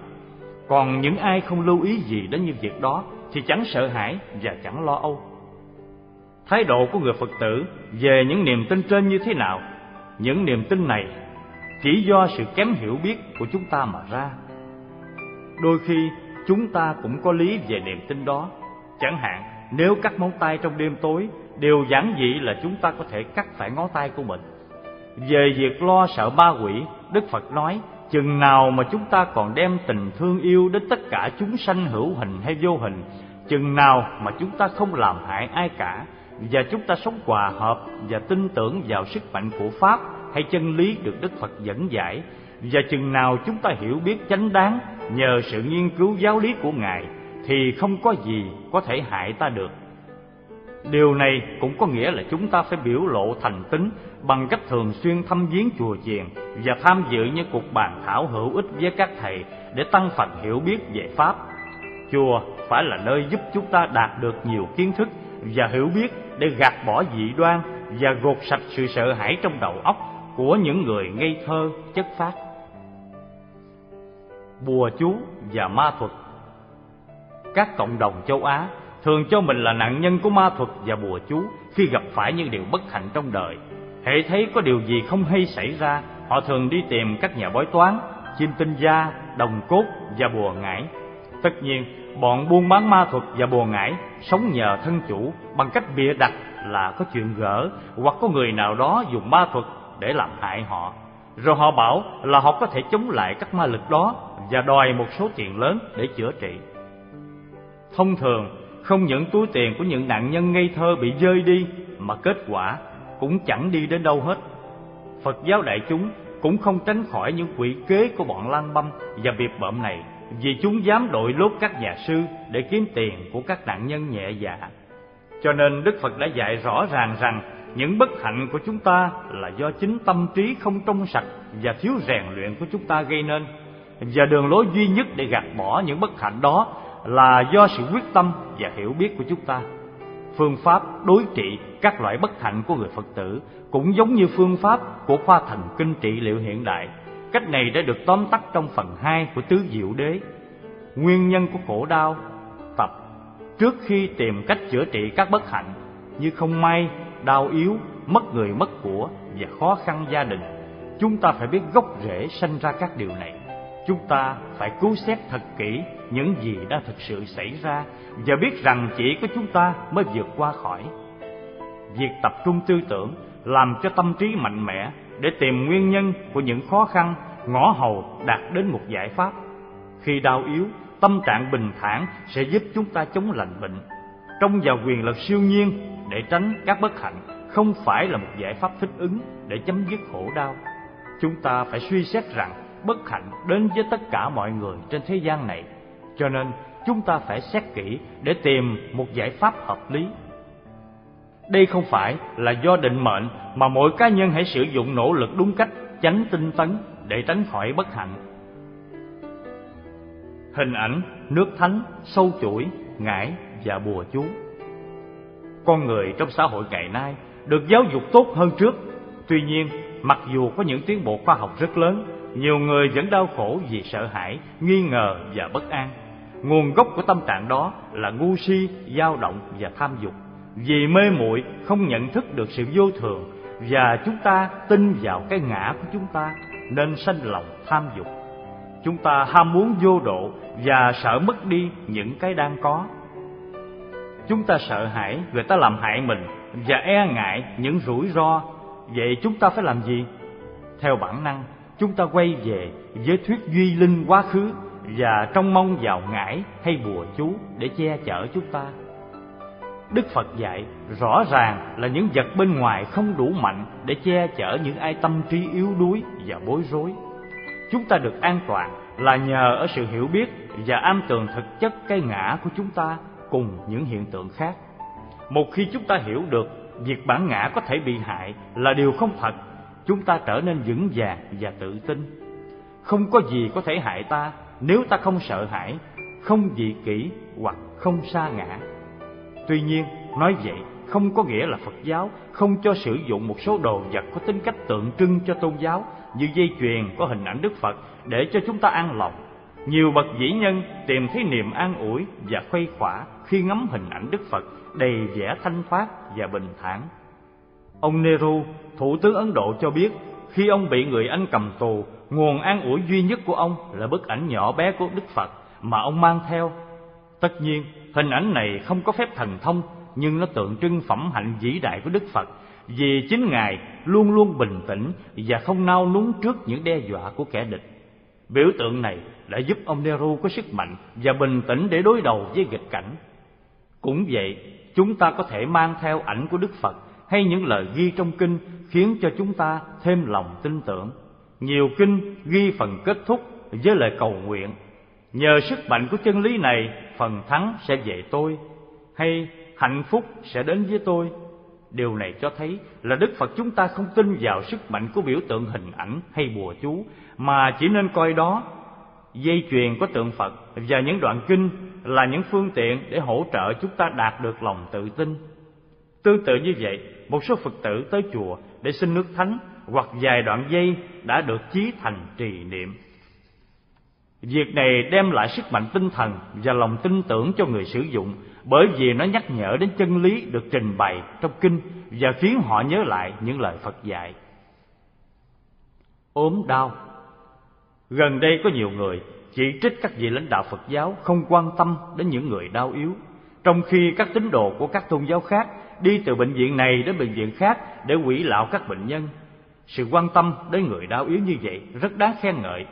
còn những ai không lưu ý gì đến những việc đó thì chẳng sợ hãi và chẳng lo âu. Thái độ của người Phật tử về những niềm tin trên như thế nào? Những niềm tin này chỉ do sự kém hiểu biết của chúng ta mà ra. Đôi khi chúng ta cũng có lý về niềm tin đó. Chẳng hạn, nếu cắt móng tay trong đêm tối, điều giản dị là chúng ta có thể cắt phải ngón tay của mình. Về việc lo sợ ma quỷ, Đức Phật nói, chừng nào mà chúng ta còn đem tình thương yêu đến tất cả chúng sanh hữu hình hay vô hình, chừng nào mà chúng ta không làm hại ai cả, và chúng ta sống hòa hợp và tin tưởng vào sức mạnh của pháp hay chân lý được đức phật dẫn giải và chừng nào chúng ta hiểu biết chánh đáng nhờ sự nghiên cứu giáo lý của ngài, thì không có gì có thể hại ta được. Điều này cũng có nghĩa là chúng ta phải biểu lộ thành tính bằng cách thường xuyên thăm viếng chùa chiền và tham dự những cuộc bàn thảo hữu ích với các thầy để tăng phần hiểu biết về pháp. Chùa phải là nơi giúp chúng ta đạt được nhiều kiến thức và hiểu biết để gạt bỏ dị đoan và gột sạch sự sợ hãi trong đầu óc của những người ngây thơ, chất phát bùa chú và ma thuật. Các cộng đồng châu á thường cho mình là nạn nhân của ma thuật và bùa chú khi gặp phải những điều bất hạnh trong đời hệ thấy có điều gì không hay xảy ra, họ thường đi tìm các nhà bói toán, chim tinh gia, đồng cốt và bùa ngải. Tất nhiên, bọn buôn bán ma thuật và bùa ngải sống nhờ thân chủ bằng cách bịa đặt là có chuyện gỡ hoặc có người nào đó dùng ma thuật để làm hại họ. Rồi họ bảo là họ có thể chống lại các ma lực đó và đòi một số tiền lớn để chữa trị. Thông thường, không những túi tiền của những nạn nhân ngây thơ bị rơi đi, mà kết quả cũng chẳng đi đến đâu hết. Phật giáo đại chúng cũng không tránh khỏi những quỷ kế của bọn lang băm và biệt bợm này, vì chúng dám đội lốt các nhà sư để kiếm tiền của các nạn nhân nhẹ dạ. Cho nên đức phật đã dạy rõ ràng rằng những bất hạnh của chúng ta là do chính tâm trí không trong sạch và thiếu rèn luyện của chúng ta gây nên. Và đường lối duy nhất để gạt bỏ những bất hạnh đó là do sự quyết tâm và hiểu biết của chúng ta phương pháp đối trị các loại bất hạnh của người phật tử, cũng giống như phương pháp của khoa thần kinh trị liệu hiện đại. Cách này đã được tóm tắt trong phần 2 của tứ diệu đế. Nguyên nhân của khổ đau, tập. Trước khi tìm cách chữa trị các bất hạnh, như không may, đau yếu, mất người, mất của và khó khăn gia đình, chúng ta phải biết gốc rễ sanh ra các điều này chúng ta phải cứu xét thật kỹ những gì đã thực sự xảy ra và biết rằng chỉ có chúng ta mới vượt qua khỏi. Việc tập trung tư tưởng làm cho tâm trí mạnh mẽ để tìm nguyên nhân của những khó khăn, ngõ hầu đạt đến một giải pháp. Khi đau yếu, tâm trạng bình thản sẽ giúp chúng ta chống lành bệnh. Trong vào quyền lực siêu nhiên để tránh các bất hạnh, không phải là một giải pháp thích ứng để chấm dứt khổ đau. Chúng ta phải suy xét rằng bất hạnh đến với tất cả mọi người trên thế gian này. Cho nên, chúng ta phải xét kỹ để tìm một giải pháp hợp lý. Đây không phải là do định mệnh mà mỗi cá nhân hãy sử dụng nỗ lực đúng cách tránh tinh tấn để tránh khỏi bất hạnh. Hình ảnh nước thánh, sâu chuỗi, ngải và bùa chú. Con người trong xã hội ngày nay được giáo dục tốt hơn trước. Tuy nhiên, mặc dù có những tiến bộ khoa học rất lớn nhiều người vẫn đau khổ vì sợ hãi, nghi ngờ và bất an. Nguồn gốc của tâm trạng đó là ngu si, dao động và tham dục. Vì mê muội, không nhận thức được sự vô thường và chúng ta tin vào cái ngã của chúng ta, nên sanh lòng tham dục. Chúng ta ham muốn vô độ và sợ mất đi những cái đang có. Chúng ta sợ hãi, người ta làm hại mình và e ngại những rủi ro. Vậy chúng ta phải làm gì? Theo bản năng chúng ta quay về với thuyết duy linh quá khứ và trông mong vào ngải hay bùa chú để che chở chúng ta. Đức phật dạy rõ ràng là những vật bên ngoài không đủ mạnh để che chở những ai tâm trí yếu đuối và bối rối. Chúng ta được an toàn là nhờ ở sự hiểu biết và am tường thực chất cái ngã của chúng ta cùng những hiện tượng khác. Một khi chúng ta hiểu được việc bản ngã có thể bị hại là điều không thật chúng ta trở nên vững vàng và tự tin. Không có gì có thể hại ta nếu ta không sợ hãi, không dị kỷ hoặc không sa ngã. Tuy nhiên, nói vậy không có nghĩa là phật giáo không cho sử dụng một số đồ vật có tính cách tượng trưng cho tôn giáo như dây chuyền, có hình ảnh đức phật để cho chúng ta an lòng. Nhiều bậc vĩ nhân tìm thấy niềm an ủi và khuây khỏa khi ngắm hình ảnh đức phật đầy vẻ thanh thoát và bình thản. Ông nehru thủ tướng ấn độ cho biết khi ông bị người anh cầm tù nguồn an ủi duy nhất của ông là bức ảnh nhỏ bé của đức phật mà ông mang theo tất nhiên hình ảnh này không có phép thần thông nhưng nó tượng trưng phẩm hạnh vĩ đại của đức phật vì chính ngài luôn luôn bình tĩnh và không nao núng trước những đe dọa của kẻ địch Biểu tượng này đã giúp ông Nehru có sức mạnh và bình tĩnh để đối đầu với nghịch cảnh. Cũng vậy, chúng ta có thể mang theo ảnh của Đức Phật hay những lời ghi trong kinh khiến cho chúng ta thêm lòng tin tưởng. Nhiều kinh ghi phần kết thúc với lời cầu nguyện. Nhờ sức mạnh của chân lý này, phần thắng sẽ về tôi, hay hạnh phúc sẽ đến với tôi. Điều này cho thấy là Đức Phật chúng ta không tin vào sức mạnh của biểu tượng hình ảnh hay bùa chú, mà chỉ nên coi đó dây chuyền có tượng Phật và những đoạn kinh là những phương tiện để hỗ trợ chúng ta đạt được lòng tự tin. Tương tự như vậy, một số Phật tử tới chùa để xin nước thánh hoặc vài đoạn dây đã được chí thành trì niệm. Việc này đem lại sức mạnh tinh thần và lòng tin tưởng cho người sử dụng bởi vì nó nhắc nhở đến chân lý được trình bày trong kinh và khiến họ nhớ lại những lời Phật dạy. ốm đau Gần đây có nhiều người chỉ trích các vị lãnh đạo Phật giáo không quan tâm đến những người đau yếu, trong khi các tín đồ của các tôn giáo khác đi từ bệnh viện này đến bệnh viện khác để quỷ lạo các bệnh nhân. Sự quan tâm đến người đau yếu như vậy rất đáng khen ngợi.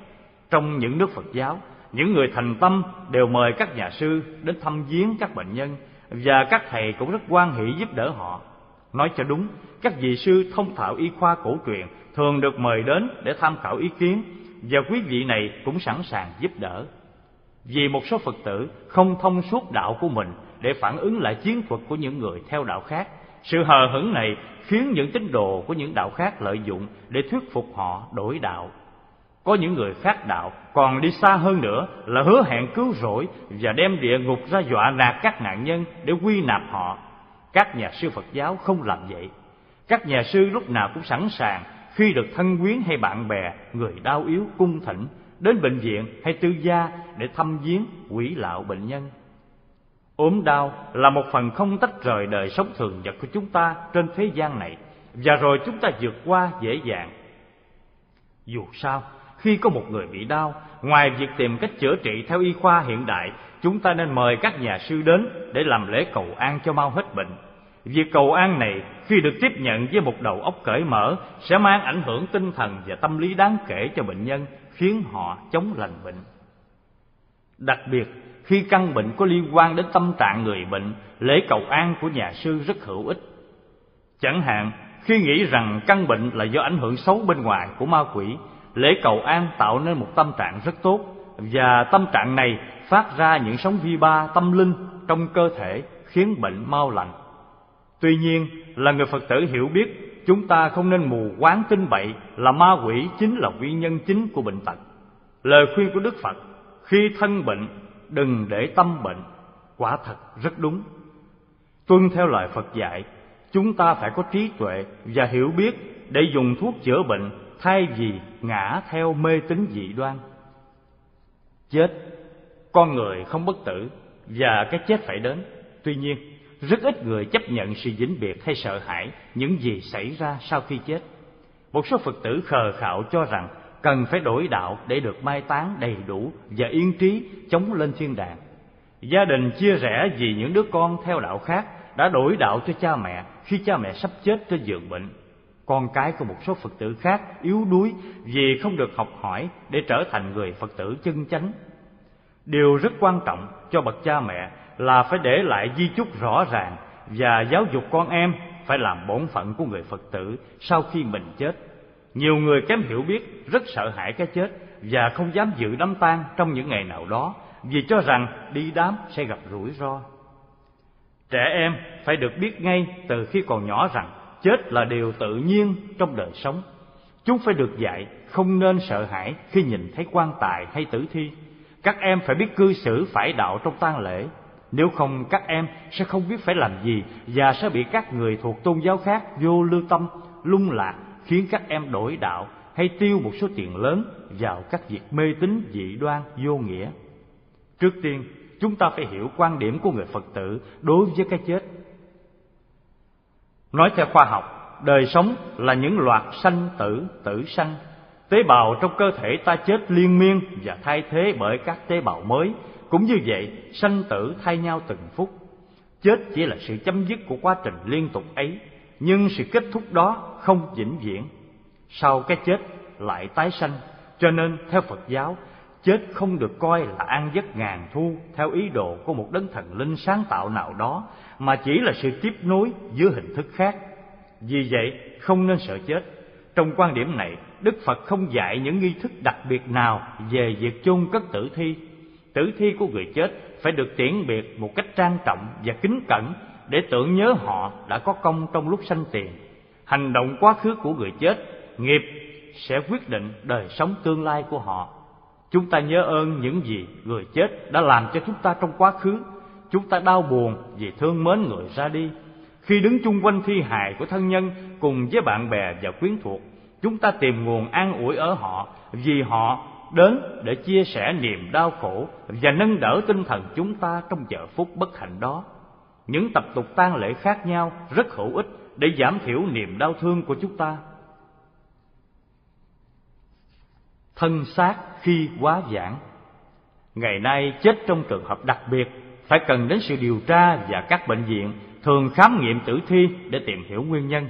Trong những nước Phật giáo, những người thành tâm đều mời các nhà sư đến thăm viếng các bệnh nhân và các thầy cũng rất quan hỷ giúp đỡ họ. Nói cho đúng, các vị sư thông thạo y khoa cổ truyền thường được mời đến để tham khảo ý kiến và quý vị này cũng sẵn sàng giúp đỡ. Vì một số Phật tử không thông suốt đạo của mình để phản ứng lại chiến thuật của những người theo đạo khác, sự hờ hững này khiến những tín đồ của những đạo khác lợi dụng để thuyết phục họ đổi đạo. Có những người khác đạo còn đi xa hơn nữa là hứa hẹn cứu rỗi và đem địa ngục ra dọa nạt các nạn nhân để quy nạp họ. Các nhà sư Phật giáo không làm vậy. Các nhà sư lúc nào cũng sẵn sàng khi được thân quyến hay bạn bè, người đau yếu cung thỉnh đến bệnh viện hay tư gia để thăm viếng quỷ lạo bệnh nhân ốm đau là một phần không tách rời đời sống thường nhật của chúng ta trên thế gian này và rồi chúng ta vượt qua dễ dàng. Dù sao, khi có một người bị đau, ngoài việc tìm cách chữa trị theo y khoa hiện đại, chúng ta nên mời các nhà sư đến để làm lễ cầu an cho mau hết bệnh Việc cầu an này khi được tiếp nhận với một đầu óc cởi mở sẽ mang ảnh hưởng tinh thần và tâm lý đáng kể cho bệnh nhân, khiến họ chống lành bệnh. Đặc biệt, khi căn bệnh có liên quan đến tâm trạng người bệnh, lễ cầu an của nhà sư rất hữu ích. Chẳng hạn, khi nghĩ rằng căn bệnh là do ảnh hưởng xấu bên ngoài của ma quỷ, lễ cầu an tạo nên một tâm trạng rất tốt và tâm trạng này phát ra những sóng vi ba tâm linh trong cơ thể khiến bệnh mau lành. Tuy nhiên là người Phật tử hiểu biết Chúng ta không nên mù quáng tin bậy Là ma quỷ chính là nguyên nhân chính của bệnh tật Lời khuyên của Đức Phật Khi thân bệnh đừng để tâm bệnh. Quả thật rất đúng. Tuân theo lời Phật dạy, Chúng ta phải có trí tuệ và hiểu biết Để dùng thuốc chữa bệnh Thay vì ngã theo mê tín dị đoan. Chết, Con người không bất tử Và cái chết phải đến. Tuy nhiên, rất ít người chấp nhận sự vĩnh biệt hay sợ hãi những gì xảy ra sau khi chết. Một số Phật tử khờ khạo cho rằng cần phải đổi đạo để được mai táng đầy đủ và yên trí chống lên thiên đàng. Gia đình chia rẽ vì những đứa con theo đạo khác đã đổi đạo cho cha mẹ khi cha mẹ sắp chết trên giường bệnh. Con cái của một số Phật tử khác yếu đuối vì không được học hỏi để trở thành người Phật tử chân chánh. Điều rất quan trọng cho bậc cha mẹ là phải để lại di chúc rõ ràng và giáo dục con em phải làm bổn phận của người Phật tử sau khi mình chết. Nhiều người kém hiểu biết rất sợ hãi cái chết và không dám dự đám tang trong những ngày nào đó vì cho rằng đi đám sẽ gặp rủi ro. Trẻ em phải được biết ngay từ khi còn nhỏ rằng chết là điều tự nhiên trong đời sống. Chúng phải được dạy không nên sợ hãi khi nhìn thấy quan tài hay tử thi. Các em phải biết cư xử phải đạo trong tang lễ nếu không các em sẽ không biết phải làm gì Và sẽ bị các người thuộc tôn giáo khác vô lưu tâm, lung lạc Khiến các em đổi đạo hay tiêu một số tiền lớn vào các việc mê tín dị đoan vô nghĩa. Trước tiên chúng ta phải hiểu quan điểm của người Phật tử đối với cái chết. Nói theo khoa học, đời sống là những loạt sanh tử tử sanh. Tế bào trong cơ thể ta chết liên miên và thay thế bởi các tế bào mới. Cũng như vậy, sanh tử thay nhau từng phút. Chết chỉ là sự chấm dứt của quá trình liên tục ấy, nhưng sự kết thúc đó không vĩnh viễn. Sau cái chết lại tái sanh, cho nên theo Phật giáo, chết không được coi là an giấc ngàn thu theo ý đồ của một đấng thần linh sáng tạo nào đó mà chỉ là sự tiếp nối dưới hình thức khác. Vì vậy không nên sợ chết. Trong quan điểm này đức phật không dạy những nghi thức đặc biệt nào về việc chôn cất tử thi. Tử thi của người chết phải được tiễn biệt một cách trang trọng và kính cẩn để tưởng nhớ họ đã có công trong lúc sanh tiền. Hành động quá khứ của người chết, nghiệp sẽ quyết định đời sống tương lai của họ. Chúng ta nhớ ơn những gì người chết đã làm cho chúng ta trong quá khứ. Chúng ta đau buồn vì thương mến người ra đi. Khi đứng chung quanh thi hài của thân nhân cùng với bạn bè và quyến thuộc, chúng ta tìm nguồn an ủi ở họ vì họ đến để chia sẻ niềm đau khổ và nâng đỡ tinh thần chúng ta trong giờ phút bất hạnh đó những tập tục tang lễ khác nhau rất hữu ích để giảm thiểu niềm đau thương của chúng ta. Thân xác khi quá giảng, ngày nay chết trong trường hợp đặc biệt, phải cần đến sự điều tra và các bệnh viện thường khám nghiệm tử thi để tìm hiểu nguyên nhân.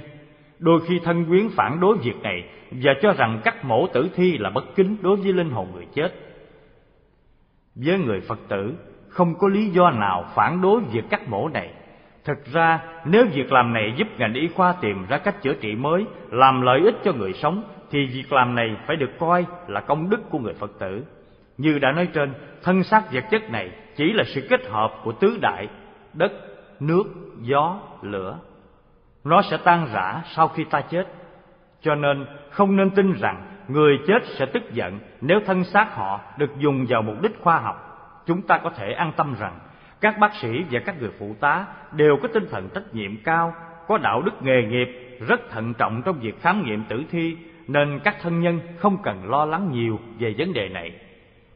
Đôi khi thân quyến phản đối việc này và cho rằng cắt mổ tử thi là bất kính đối với linh hồn người chết. Với người phật tử không có lý do nào phản đối việc cắt mổ này. Thực ra, nếu việc làm này giúp ngành y khoa tìm ra cách chữa trị mới, làm lợi ích cho người sống, thì việc làm này phải được coi là công đức của người phật tử. Như đã nói trên, thân xác vật chất này chỉ là sự kết hợp của tứ đại, đất, nước, gió, lửa. Nó sẽ tan rã sau khi ta chết. Cho nên, không nên tin rằng người chết sẽ tức giận nếu thân xác họ được dùng vào mục đích khoa học chúng ta có thể an tâm rằng, các bác sĩ và các người phụ tá đều có tinh thần trách nhiệm cao, có đạo đức nghề nghiệp, rất thận trọng trong việc khám nghiệm tử thi, nên các thân nhân không cần lo lắng nhiều về vấn đề này.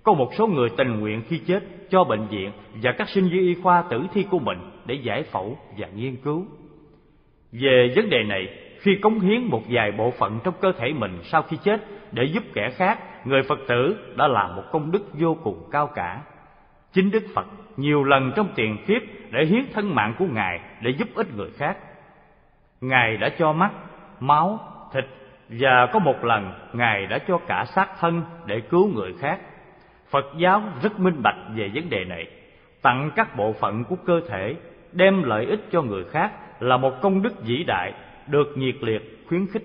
Có một số người tình nguyện khi chết cho bệnh viện và các sinh viên y khoa tử thi của mình để giải phẫu và nghiên cứu. Về vấn đề này, khi cống hiến một vài bộ phận trong cơ thể mình sau khi chết để giúp kẻ khác, người phật tử đã làm một công đức vô cùng cao cả chính đức phật nhiều lần trong tiền kiếp để hiến thân mạng của ngài để giúp ích người khác. Ngài đã cho mắt, máu, thịt và có một lần ngài đã cho cả xác thân để cứu người khác. Phật giáo rất minh bạch về vấn đề này. Tặng các bộ phận của cơ thể, đem lợi ích cho người khác là một công đức vĩ đại, được nhiệt liệt khuyến khích.